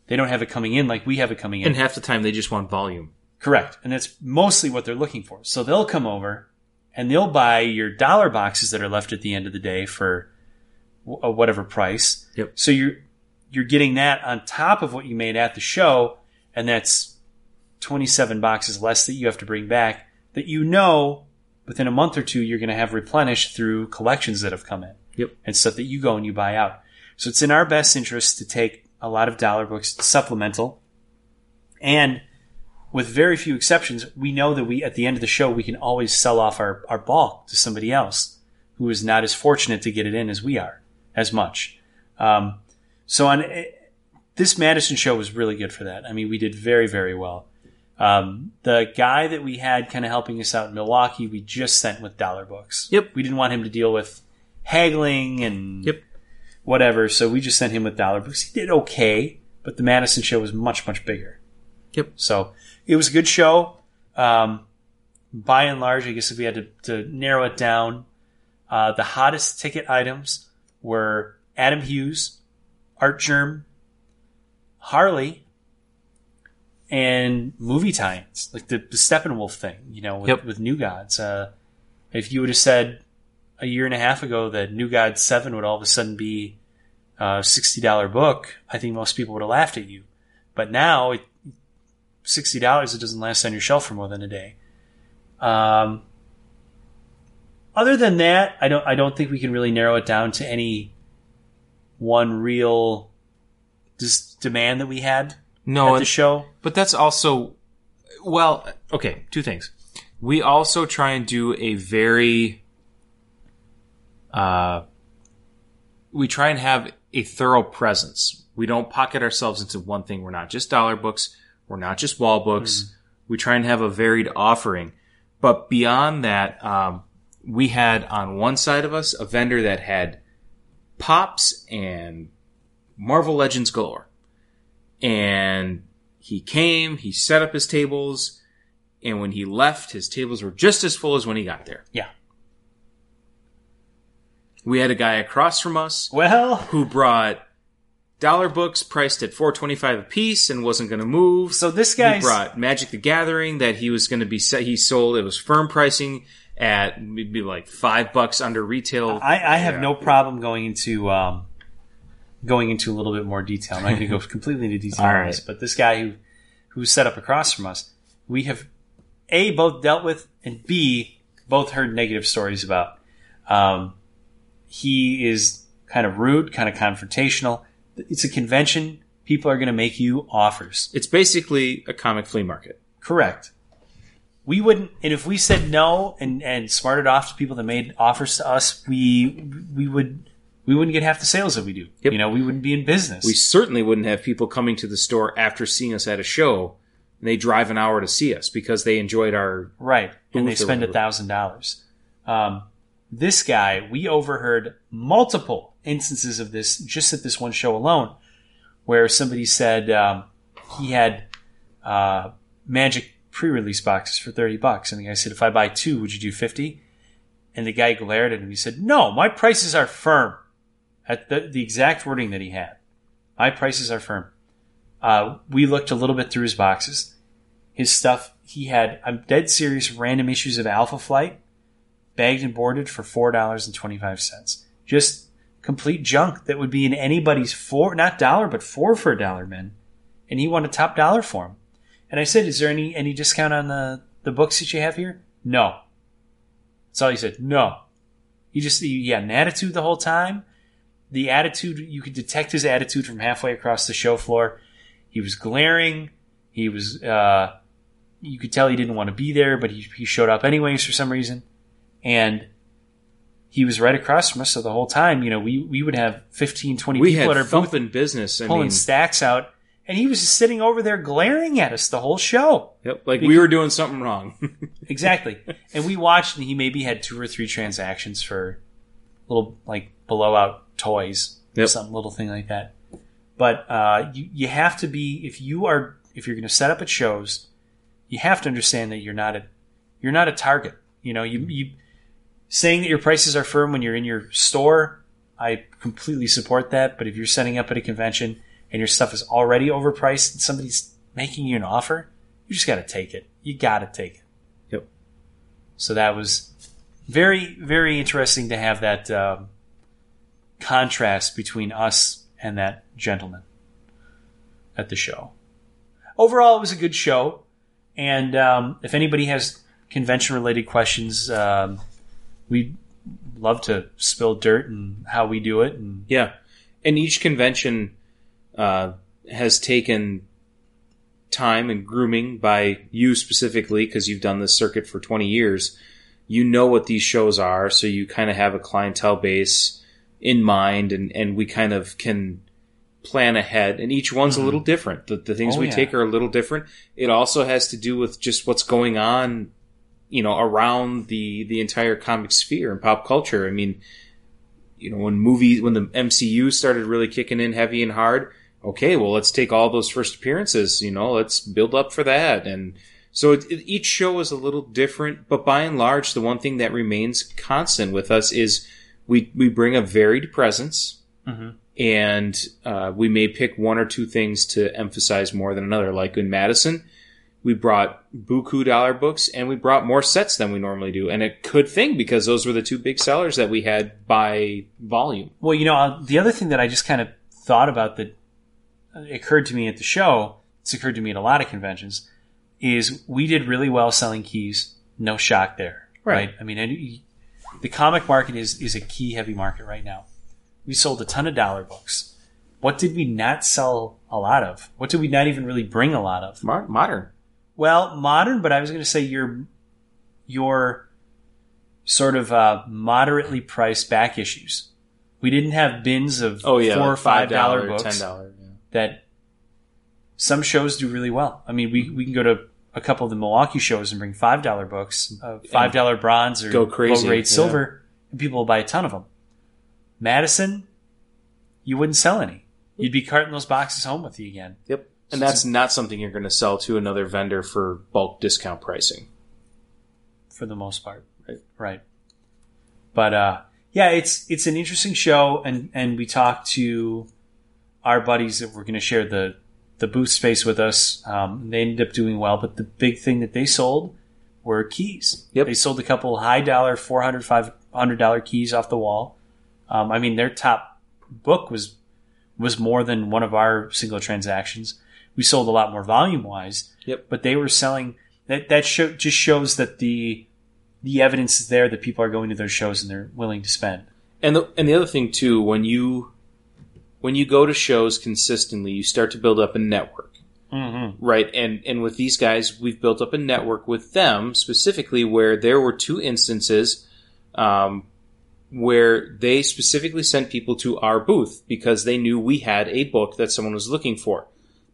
They don't have it coming in like we have it coming in. And half the time they just want volume. Correct. And that's mostly what they're looking for. So they'll come over and they'll buy your dollar boxes that are left at the end of the day for uh, whatever price. Yep. So you're you're getting that on top of what you made at the show, and that's 27 boxes less that you have to bring back that you know within a month or two you're going to have replenished through collections that have come in Yep. and stuff that you go and you buy out. So it's in our best interest to take a lot of dollar books supplemental and with very few exceptions, we know that we at the end of the show we can always sell off our, our bulk to somebody else who is not as fortunate to get it in as we are as much. Um, so on eh, this Madison show was really good for that. I mean, we did very very well. Um, the guy that we had kind of helping us out in Milwaukee, we just sent with dollar books. Yep. We didn't want him to deal with haggling and Yep. whatever, so we just sent him with dollar books. He did okay, but the Madison show was much much bigger. Yep. So it was a good show. Um, by and large, I guess if we had to, to narrow it down, uh, the hottest ticket items were Adam Hughes, Artgerm, Harley, and movie tie-ins, like the, the Steppenwolf thing, you know, with, Yep. with New Gods. Uh, if you would have said a year and a half ago that New Gods 7 would all of a sudden be a $60 book, I think most people would have laughed at you. But now, it, $60, it doesn't last on your shelf for more than a day. Um, other than that, I don't, I don't think we can really narrow it down to any one real dis- demand that we had No, at the show. But that's also, well, okay, two things. We also try and do a very, uh, we try and have a thorough presence. We don't pocket ourselves into one thing. We're not just dollar books. We're not just wall books. We try and have a varied offering. But beyond that, um, we had on one side of us a vendor that had pops and Marvel Legends galore. And he came, he set up his tables, and when he left, his tables were just as full as when he got there. Yeah. We had a guy across from us Well, who brought dollar books priced at four twenty five a piece and wasn't going to move. So this guy brought Magic the Gathering that he was going to be set. He sold it was firm pricing at maybe like five bucks under retail. I, I have Yeah. no problem going into um, going into a little bit more detail. I'm not going to go *laughs* completely into detail on right. this, but this guy who who's set up across from us, we have a both dealt with and b both heard negative stories about. Um, he is kind of rude, kind of confrontational. It's a convention. People are going to make you offers. It's basically a comic flea market. Correct. We wouldn't, and if we said no and and smarted off to people that made offers to us, we we would we wouldn't get half the sales that we do. Yep. You know, we wouldn't be in business. We certainly wouldn't have people coming to the store after seeing us at a show. And they drive an hour to see us because they enjoyed our. right, and they spend a thousand dollars. Um, this guy, we overheard multiple instances of this just at this one show alone, where somebody said um, he had uh, Magic pre-release boxes for thirty bucks, and the guy said, "If I buy two, would you do 50? And the guy glared at him. He said, "No, my prices are firm." At the, the exact wording that he had, my prices are firm. Uh, we looked a little bit through his boxes. His stuff, he had, I'm dead serious, random issues of Alpha Flight, bagged and boarded for four dollars and twenty five cents. Just complete junk that would be in anybody's four, not dollar, but four for a dollar, man. And he wanted top dollar for him. And I said, "Is there any any discount on the the books that you have here?" No. That's all he said. No. He just he had an attitude the whole time. The attitude you could detect his attitude from halfway across the show floor. He was glaring. He was. uh You could tell he didn't want to be there, but he he showed up anyways for some reason, and he was right across from us. So the whole time, you know, we we would have 15, 20 We people had at our booth thumping business. I pulling mean, stacks out, and he was just sitting over there glaring at us the whole show. yep, like we were doing something wrong. *laughs* Exactly. and we watched, and he maybe had two or three transactions for a little like below out toys, or Yep. some little thing like that. But uh, you you have to be if you are if you're going to set up at shows, you have to understand that you're not a you're not a target. You know, you you saying that your prices are firm when you're in your store, I completely support that. But if you're setting up at a convention and your stuff is already overpriced and somebody's making you an offer, you just got to take it. You got to take it. Yep. So that was very, very interesting to have that um, contrast between us and that gentleman at the show. Overall, it was a good show. And um, if anybody has convention related questions, um, we'd love to spill dirt and how we do it. And Yeah, and each convention uh, has taken time and grooming by you specifically because you've done this circuit for 20 years. You know what these shows are, so you kind of have a clientele base in mind, and, and we kind of can plan ahead. And each one's a mm-hmm. little different. The, the things Oh, we yeah. take are a little different. It also has to do with just what's going on, you know, around the the entire comic sphere and pop culture. I mean, you know, when movies, when the MCU started really kicking in heavy and hard, okay, well, let's take all those first appearances, you know, let's build up for that. And so it, it, each show is a little different, but by and large, the one thing that remains constant with us is we, we bring a varied presence Mhm. and uh, we may pick one or two things to emphasize more than another. Like in Madison, we brought buku dollar books and we brought more sets than we normally do. And a good thing because those were the two big sellers that we had by volume. Well, you know, uh, the other thing that I just kind of thought about that occurred to me at the show, it's occurred to me at a lot of conventions, is we did really well selling keys. No shock there, Right. right? I mean, the comic market is is a key heavy market right now. We sold a ton of dollar books. What did we not sell a lot of? What did we not even really bring a lot of? Modern. Well, modern, but I was going to say your your sort of uh, moderately priced back issues. We didn't have bins of Oh yeah, four or five dollar $5, books ten dollar. Yeah. that some shows do really well. I mean, we we can go to a couple of the Milwaukee shows and bring five dollar books, uh, five dollar bronze or Go crazy, low grade yeah. silver, and people will buy a ton of them. Madison, you wouldn't sell any. You'd be carting those boxes home with you again. Yep. And that's not something you're going to sell to another vendor for bulk discount pricing. for the most part. Right. Right. But uh, yeah, it's it's an interesting show, and and we talked to our buddies that we're going to share the the booth space with us. Um, they ended up doing well, but the big thing that they sold were keys. Yep. They sold a couple high dollar, 400 500 dollar keys off the wall. Um, I mean, their top book was was more than one of our single transactions. We sold a lot more volume wise. Yep. But they were selling that that show just shows that the the evidence is there that people are going to those shows and they're willing to spend. And the and the other thing too, when you when you go to shows consistently, you start to build up a network, Mm-hmm. right? And and with these guys, we've built up a network with them specifically, where there were two instances um, where they specifically sent people to our booth because they knew we had a book that someone was looking for.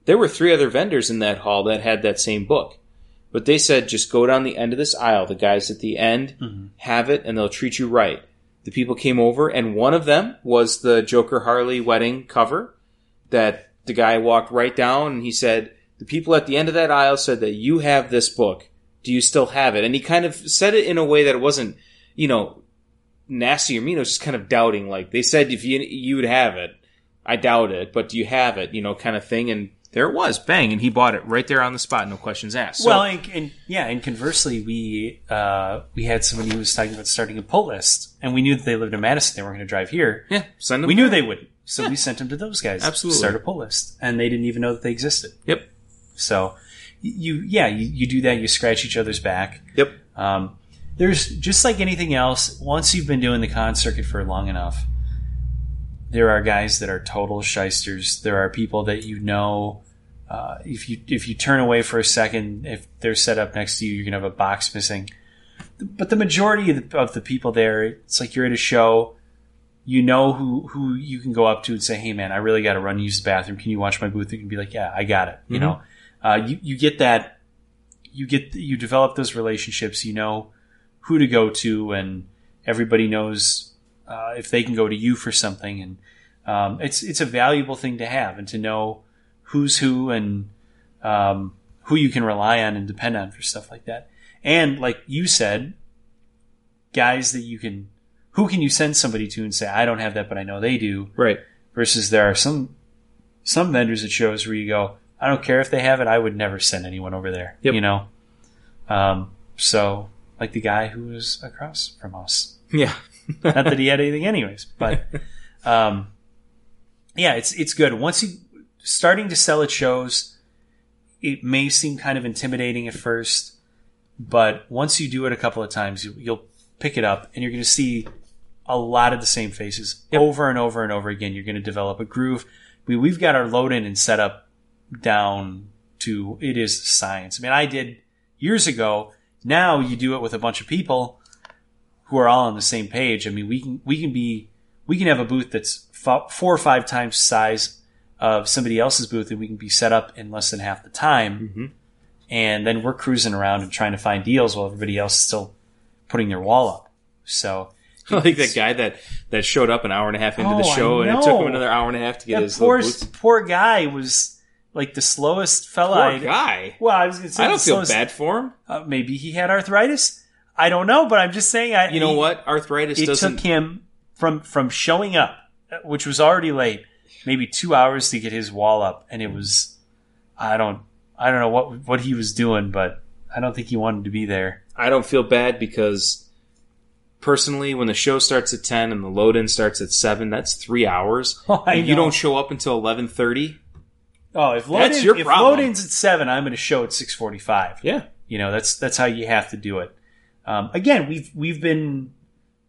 There were three other vendors in that hall that had that same book. But they said, just go down the end of this aisle. The guys at the end Mhm. have it and they'll treat you right. The people came over and one of them was the Joker Harley wedding cover that the guy walked right down and he said, the people at the end of that aisle said that you have this book. Do you still have it? And he kind of said it in a way that it wasn't, you know, nasty or mean. It was just kind of doubting. Like they said, if you, you would have it. I doubt it, but do you have it? You know, kind of thing. And there it was, bang, and he bought it right there on the spot, no questions asked. So- well, and, and yeah, and conversely, we uh, we had somebody who was talking about starting a pull list, and we knew that they lived in Madison; they weren't going to drive here. yeah, send them. We knew they wouldn't, so we sent them to those guys. Absolutely. start a pull list, and they didn't even know that they existed. Yep. So, you yeah, you, you do that. You scratch each other's back. Yep. Um, there's just like anything else. Once you've been doing the con circuit for long enough, there are guys that are total shysters. There are people that you know. Uh, if you if you turn away for a second, if they're set up next to you, you're gonna have a box missing. But the majority of the, of the people there, it's like you're at a show. You know who who you can go up to and say, "Hey, man, I really got to run use the bathroom. Can you watch my booth?" You can be like, "Yeah, I got it." You Mhm. know, uh, you you get that. You get you develop those relationships. You know who to go to, and everybody knows uh, if they can go to you for something. And um, it's it's a valuable thing to have, and to know who's who and um, who you can rely on and depend on for stuff like that. And like you said, guys that you can, who can you send somebody to and say, I don't have that, but I know they do. Right. Versus there are some some vendors at shows where you go, I don't care if they have it, I would never send anyone over there. Yep. You know. Um, so like the guy who was across from us. Yeah. Not that he had *laughs* anything, anyways. But um, yeah, it's it's good. Once you starting to sell at shows, it may seem kind of intimidating at first, but once you do it a couple of times, you, you'll pick it up, and you're going to see a lot of the same faces Yep. over and over and over again. You're going to develop a groove. We, we've got our load in and set up down to it is science. I mean, I did years ago. Now you do it with a bunch of people who are all on the same page. I mean, we can we can be we can have a booth that's four or five times size of somebody else's booth, and we can be set up in less than half the time. Mhm. And then we're cruising around and trying to find deals while everybody else is still putting their wall up. So *laughs* I like that guy that, that showed up an hour and a half into Oh, the show, and it took him another hour and a half to get that his poor poor guy was like the slowest fella. Poor guy. Well, I was going to say I don't feel slowest- bad for him. Uh, maybe he had arthritis. I don't know, but I'm just saying. I, You know he- what? Arthritis it doesn't. took him from from showing up, which was already late, maybe two hours to get his wall up, and it was I don't I don't know what what he was doing, but I don't think he wanted to be there. I don't feel bad because personally, when the show starts at ten and the load in starts at seven, that's three hours. *laughs* Oh, and you don't show up until eleven thirty. Oh, if load That's in, your if problem. load in's at seven, I'm going to show at six forty five. Yeah. You know, that's that's how you have to do it. Um, again, we've we've been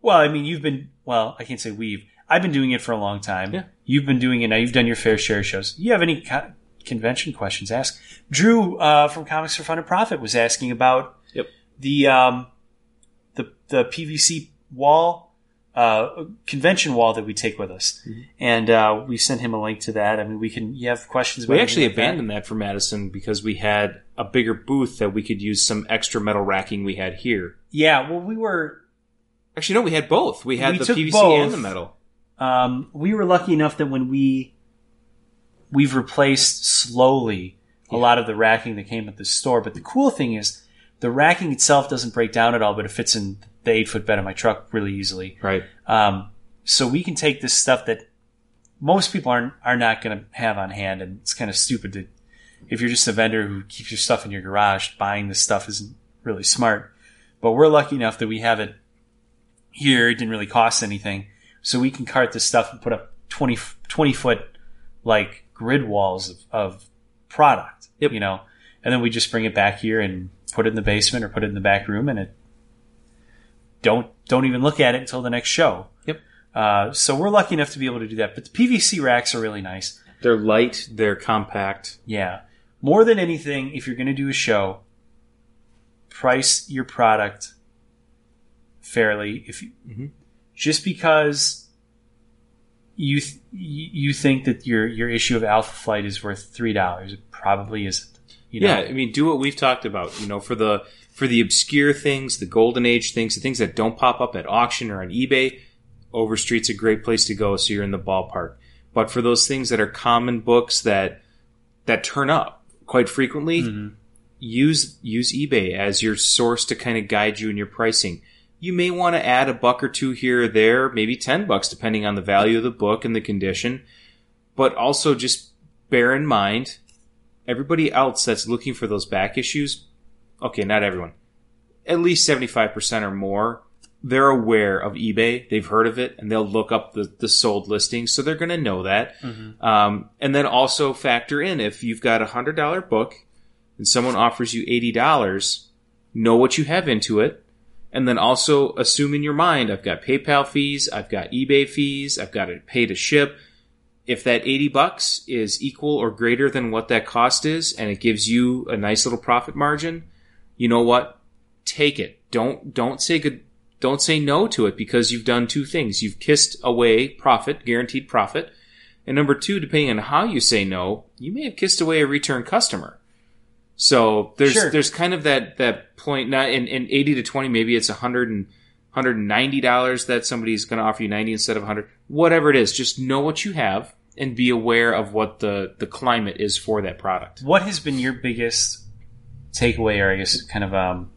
well. I mean, you've been well. I can't say we've. I've been doing it for a long time. Yeah. You've been doing it now. You've done your fair share of shows. You have any co- convention questions? Ask Drew uh, from Comics for Fun and Profit was asking about Yep. the um, the the PVC wall uh, convention wall that we take with us, Mm-hmm. and uh, we sent him a link to that. I mean, we can. You have questions? About We actually like abandoned that for Madison because we had a bigger booth that we could use some extra metal racking we had here. Yeah, well, we were Actually, no, we had both. We had We the PVC both. and the metal. Um, we were lucky enough that when we we've replaced slowly a lot of the racking that came at the store. But the cool thing is the racking itself doesn't break down at all, but it fits in the eight foot bed of my truck really easily. Right. Um, so we can take this stuff that most people are are not going to have on hand, and it's kind of stupid to if you're just a vendor who keeps your stuff in your garage. Buying this stuff isn't really smart, but we're lucky enough that we have it here. It didn't really cost anything, so we can cart this stuff and put up 20, 20 foot like grid walls of, of product. Yep. You know, and then we just bring it back here and put it in the basement or put it in the back room, and it don't don't even look at it until the next show. Yep. Uh, so we're lucky enough to be able to do that. But the PVC racks are really nice. They're light, they're compact. Yeah. More than anything, if you're going to do a show, price your product fairly. If you, Mhm. Just because you th- you think that your your issue of Alpha Flight is worth three dollars, it probably isn't. You know? Yeah, I mean, do what we've talked about. You know, for the for the obscure things, the golden age things, the things that don't pop up at auction or on eBay, Overstreet's a great place to go. So you're in the ballpark. But for those things that are common books that that turn up quite frequently, Mhm. use use eBay as your source to kind of guide you in your pricing. You may want to add a buck or two here or there, maybe 10 bucks depending on the value of the book and the condition. But also just bear in mind everybody else that's looking for those back issues, okay, not everyone. At least 75% or more, they're aware of eBay. They've heard of it and they'll look up the, the sold listings. So they're going to know that. Um, and then also factor in if you've got a hundred dollar book and someone offers you eighty dollars, know what you have into it, and then also assume in your mind I've got PayPal fees, I've got eBay fees, I've got to pay to ship. If that eighty bucks is equal or greater than what that cost is, and it gives you a nice little profit margin, you know what? Take it. Don't don't say good. Don't say no to it because you've done two things. You've kissed away profit, guaranteed profit, and number two, depending on how you say no, you may have kissed away a return customer. So there's Sure. there's kind of that that point. Not in, in eighty to twenty, maybe it's a hundred and hundred and ninety dollars that somebody's going to offer you ninety instead of hundred. Whatever it is, just know what you have and be aware of what the the climate is for that product. What has been your biggest takeaway, or I guess kind of um,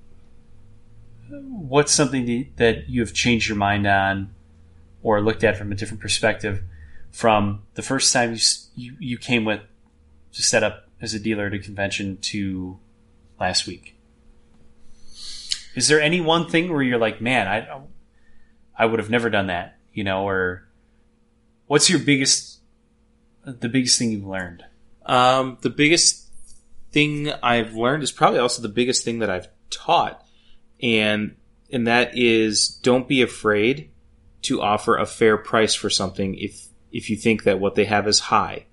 what's something that- that you have changed your mind on, or looked at from a different perspective, from the first time you you, you came with to set up as a dealer at a convention to last week? Is there any one thing where you're like, man, I I would have never done that, you know, or what's your biggest the biggest thing you've learned? Um, the biggest thing I've learned is probably also the biggest thing that I've taught, and and that is don't be afraid to offer a fair price for something if if you think that what they have is high.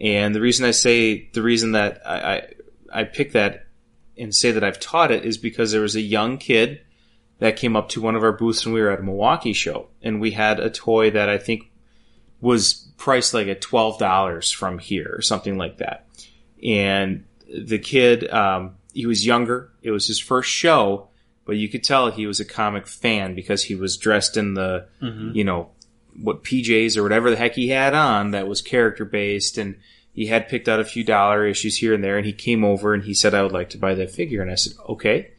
And the reason I say the reason that I I, I pick that and say that I've taught it is because there was a young kid that came up to one of our booths when we were at a Milwaukee show, and we had a toy that I think was priced like at twelve dollars from here or something like that. And the kid, um, he was younger. It was his first show, but you could tell he was a comic fan because he was dressed in the, you know, what PJs or whatever the heck he had on that was character based, and he had picked out a few dollar issues here and there. And he came over and he said, "I would like to buy that figure," and I said, "Okay."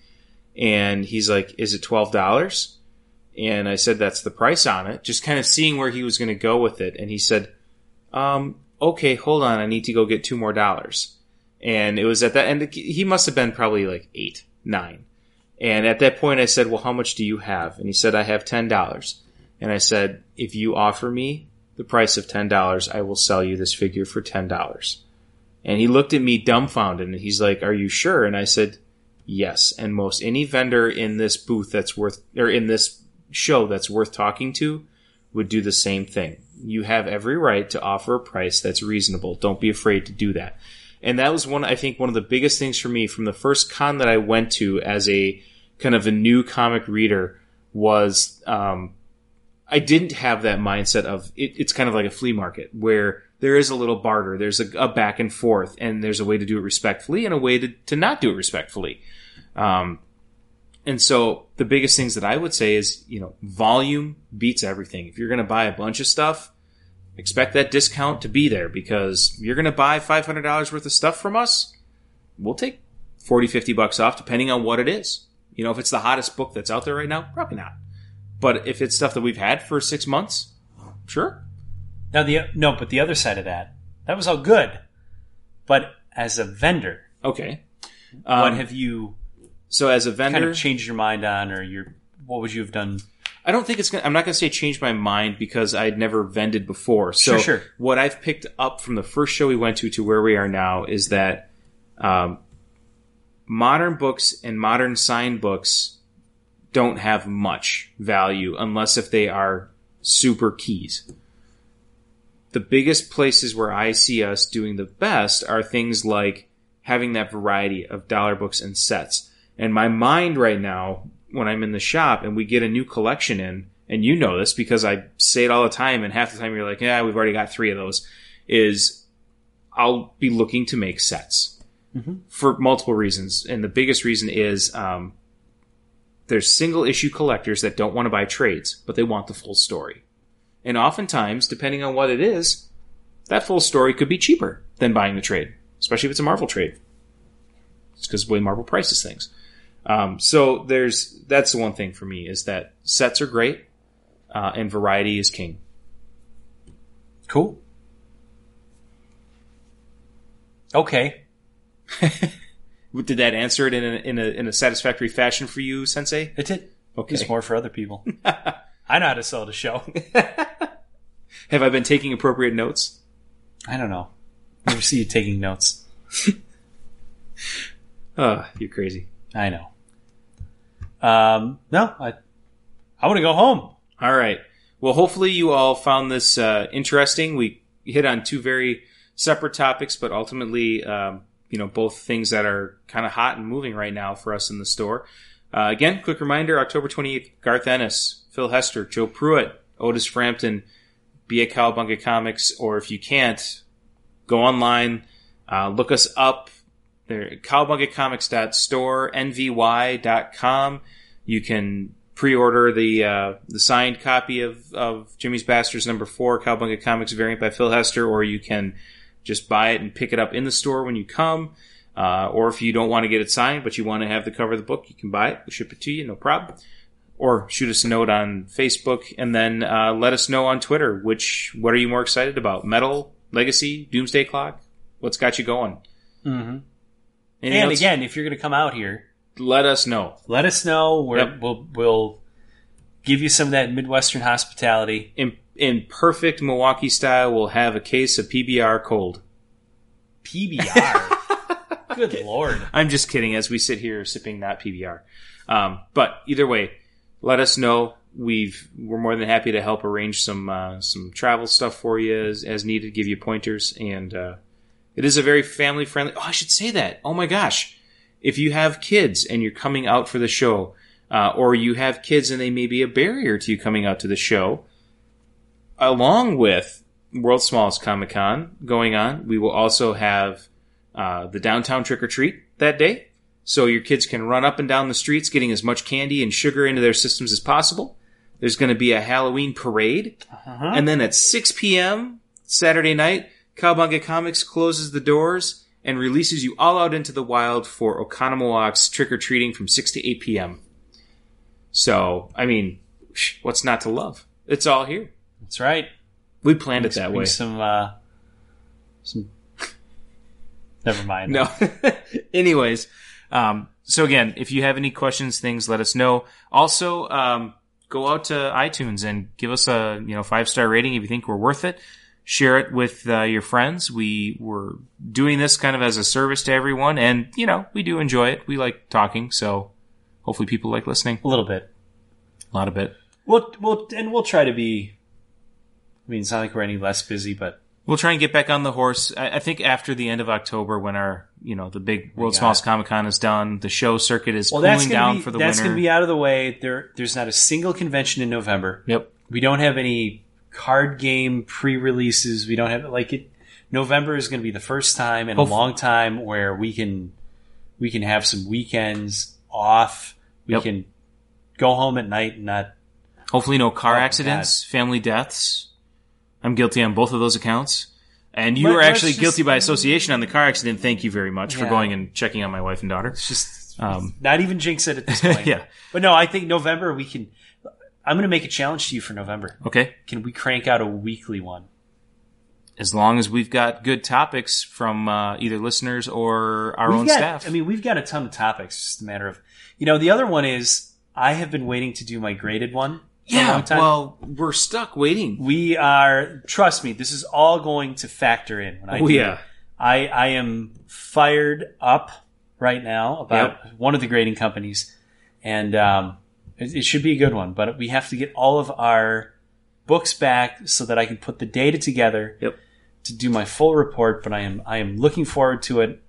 And he's like, "Is it twelve dollars?" And I said, that's the price on it. Just kind of seeing where he was going to go with it. And he said, um, okay, hold on. I need to go get two more dollars. And it was at that, and he must have been probably like eight, nine. And at that point I said, well, how much do you have? And he said, I have $10. And I said, if you offer me the price of $10, I will sell you this figure for $10. And he looked at me dumbfounded and he's like, are you sure? And I said, yes. And most any vendor in this booth that's worth, or in this show that's worth talking to would do the same thing. You have every right to offer a price that's reasonable. Don't be afraid to do that. And that was one, I think, one of the biggest things for me from the first con that I went to as a kind of a new comic reader was, um, I didn't have that mindset of it, it's kind of like a flea market where there is a little barter, there's a, a back and forth, and there's a way to do it respectfully and a way to, to not do it respectfully. Um, and so the biggest things that I would say is, you know, volume beats everything. If you're going to buy a bunch of stuff, expect that discount to be there because you're going to buy $500 worth of stuff from us. We'll take 40, 50 bucks off depending on what it is. You know, if it's the hottest book that's out there right now, probably not. But if it's stuff that we've had for six months, sure. Now the no, but the other side of that, that was all good. But as a vendor, Okay. what Um, have you so as a vendor, kind of changed your mind on, or your what would you have done? I don't think it's gonna, I'm not going to say change my mind because I'd never vended before. So Sure, sure. what I've picked up from the first show we went to to where we are now is that um, modern books and modern signed books don't have much value unless if they are super keys. The biggest places where I see us doing the best are things like having that variety of dollar books and sets. And my mind right now, when I'm in the shop and we get a new collection in, and you know this because I say it all the time, and half the time you're like, yeah, we've already got three of those, is I'll be looking to make sets for multiple reasons. And the biggest reason is um, there's single issue collectors that don't want to buy trades, but they want the full story. And oftentimes, depending on what it is, that full story could be cheaper than buying the trade, especially if it's a Marvel trade. It's because of the way Marvel prices things. Um, so there's that's the one thing for me is that sets are great, uh, and variety is king. Cool. Okay. *laughs* Did that answer it in a, in a in a satisfactory fashion for you, Sensei? It did. Okay. It's more for other people. *laughs* I know how to sell the show. *laughs* Have I been taking appropriate notes? I don't know. Never see you taking notes. Oh, *laughs* you're crazy. I know. Um, no, I, I want to go home. All right. Well, hopefully you all found this uh, interesting. We hit on two very separate topics, but ultimately, um, you know, both things that are kind of hot and moving right now for us in the store. Uh, again, quick reminder: October 28th, Garth Ennis, Phil Hester, Joe Pruett, Otis Frampton, be at Cowabunga Comics, or if you can't, go online, uh, look us up. There, cowabungacomics.store, You can pre-order the uh, the signed copy of, of Jimmy's Bastards number four, Cowabunga Comics variant by Phil Hester, or you can just buy it and pick it up in the store when you come. Uh, or if you don't want to get it signed, but you want to have the cover of the book, you can buy it. We'll ship it to you, no problem. Or shoot us a note on Facebook, and then uh, let us know on Twitter. Which what are you more excited about? Metal, Legacy, Doomsday Clock? What's got you going? Mm-hmm. And else? again, if you're going to come out here, let us know. let us know. We're, Yep. We'll we'll give you some of that Midwestern hospitality. In in perfect Milwaukee style, we'll have a case of PBR cold. PBR. *laughs* Good lord. I'm just kidding. As we sit here sipping that PBR, um, but either way, let us know. We've we're more than happy to help arrange some uh, some travel stuff for you as, as needed. Give you pointers, and uh, it is a very family friendly. Oh, I should say that. Oh my gosh, if you have kids and you're coming out for the show, uh, or you have kids and they may be a barrier to you coming out to the show, along with World's Smallest Comic Con going on, we will also have uh, the downtown trick or treat that day. So your kids can run up and down the streets getting as much candy and sugar into their systems as possible. There's going to be a Halloween parade. Uh-huh. And then at 6 p.m. Saturday night, Cowabunga Comics closes the doors and releases you all out into the wild for Oconomowocs trick or treating from 6 to 8 p.m. So, I mean, what's not to love? It's all here. That's right. We planned it that way. Some uh, some. *laughs* Never mind. No. *laughs* Anyways, um, so again, if you have any questions, things, let us know. Also, um, go out to iTunes and give us a you know five star rating if you think we're worth it. Share it with uh, your friends. We were doing this kind of as a service to everyone, and you know we do enjoy it. We like talking, so hopefully people like listening. A little bit. A lot of it. We'll we'll and we'll try to be. I mean, it's not like we're any less busy, but We'll try and get back on the horse. I, I think after the end of October, when our you know the big oh World got Smallest Comic Con is done, the show circuit is well, cooling down be for the that's winter. gonna be out of the way. There, there's not a single convention in November. yep. We don't have any card game pre-releases. We don't have like it. November is going to be the first time in Hopefully. a long time where we can we can have some weekends off. We Yep. can go home at night and not. Hopefully, no car Oh, accidents, family deaths. I'm guilty on both of those accounts. And you Let- were let's actually just- guilty by association on the car accident. Thank you very much for Yeah. going and checking on my wife and daughter. It's just Um, not even jinx it at this *laughs* point. yeah. But no, I think November we can. I'm going to make a challenge to you for November. Okay. Can we crank out a weekly one? as long as we've got good topics from uh, either listeners or our We've own got- staff. I mean, we've got a ton of topics. It's just a matter of, you know, the other one is I have been waiting to do my graded one. Yeah, well, we're stuck waiting. we are. Trust me, this is all going to factor in. When I Oh do yeah. I I am fired up right now about one of the grading companies, and um, it, it should be a good one. But we have to get all of our books back so that I can put the data together Yep. to do my full report. But I am I am looking forward to it.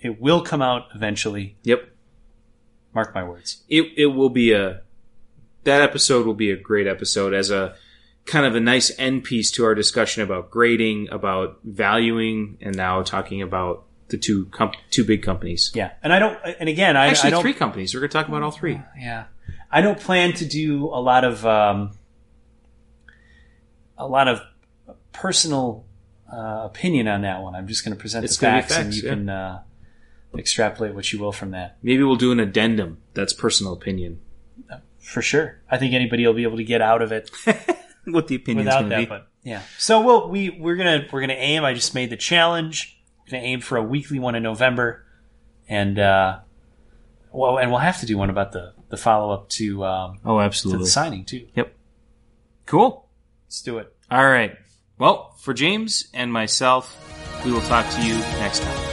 It will come out eventually. yep. Mark my words. It it will be a that episode will be a great episode as a kind of a nice end piece to our discussion about grading, about valuing, and now talking about the two com- two big companies. Yeah, and I don't. And again, I, I Actually, don't. three companies. We're going to talk about all three. Yeah, I don't plan to do a lot of um, a lot of personal uh, opinion on that one. I'm just going to present It's the gonna facts, and you yeah. can uh, extrapolate what you will from that. Maybe we'll do an addendum. That's personal opinion. For sure, I think anybody will be able to get out of it *laughs* what the opinion's without that. be. But yeah, so we'll we we're gonna we're gonna aim. I just made the challenge. We're gonna aim for a weekly one in November, and uh, well, and we'll have to do one about the the follow up to um, oh, to absolutely. the signing too. Yep. Cool. Let's do it. All right. Well, for James and myself, we will talk to you next time.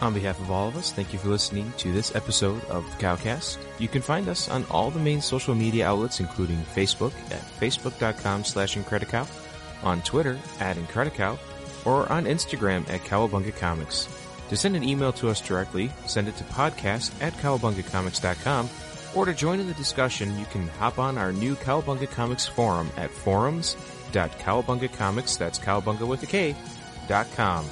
On behalf of all of us, thank you for listening to this episode of the Cowcast. You can find us on all the main social media outlets, including Facebook at facebook.com slash Incredicow, on Twitter at Incredicow, or on Instagram at Kowabunga Comics. To send an email to us directly, send it to podcast at kowabungacomics.com, or to join in the discussion, you can hop on our new Kowabunga Comics forum at forums.kowabungacomics, that's cowabunga with a K, dot com.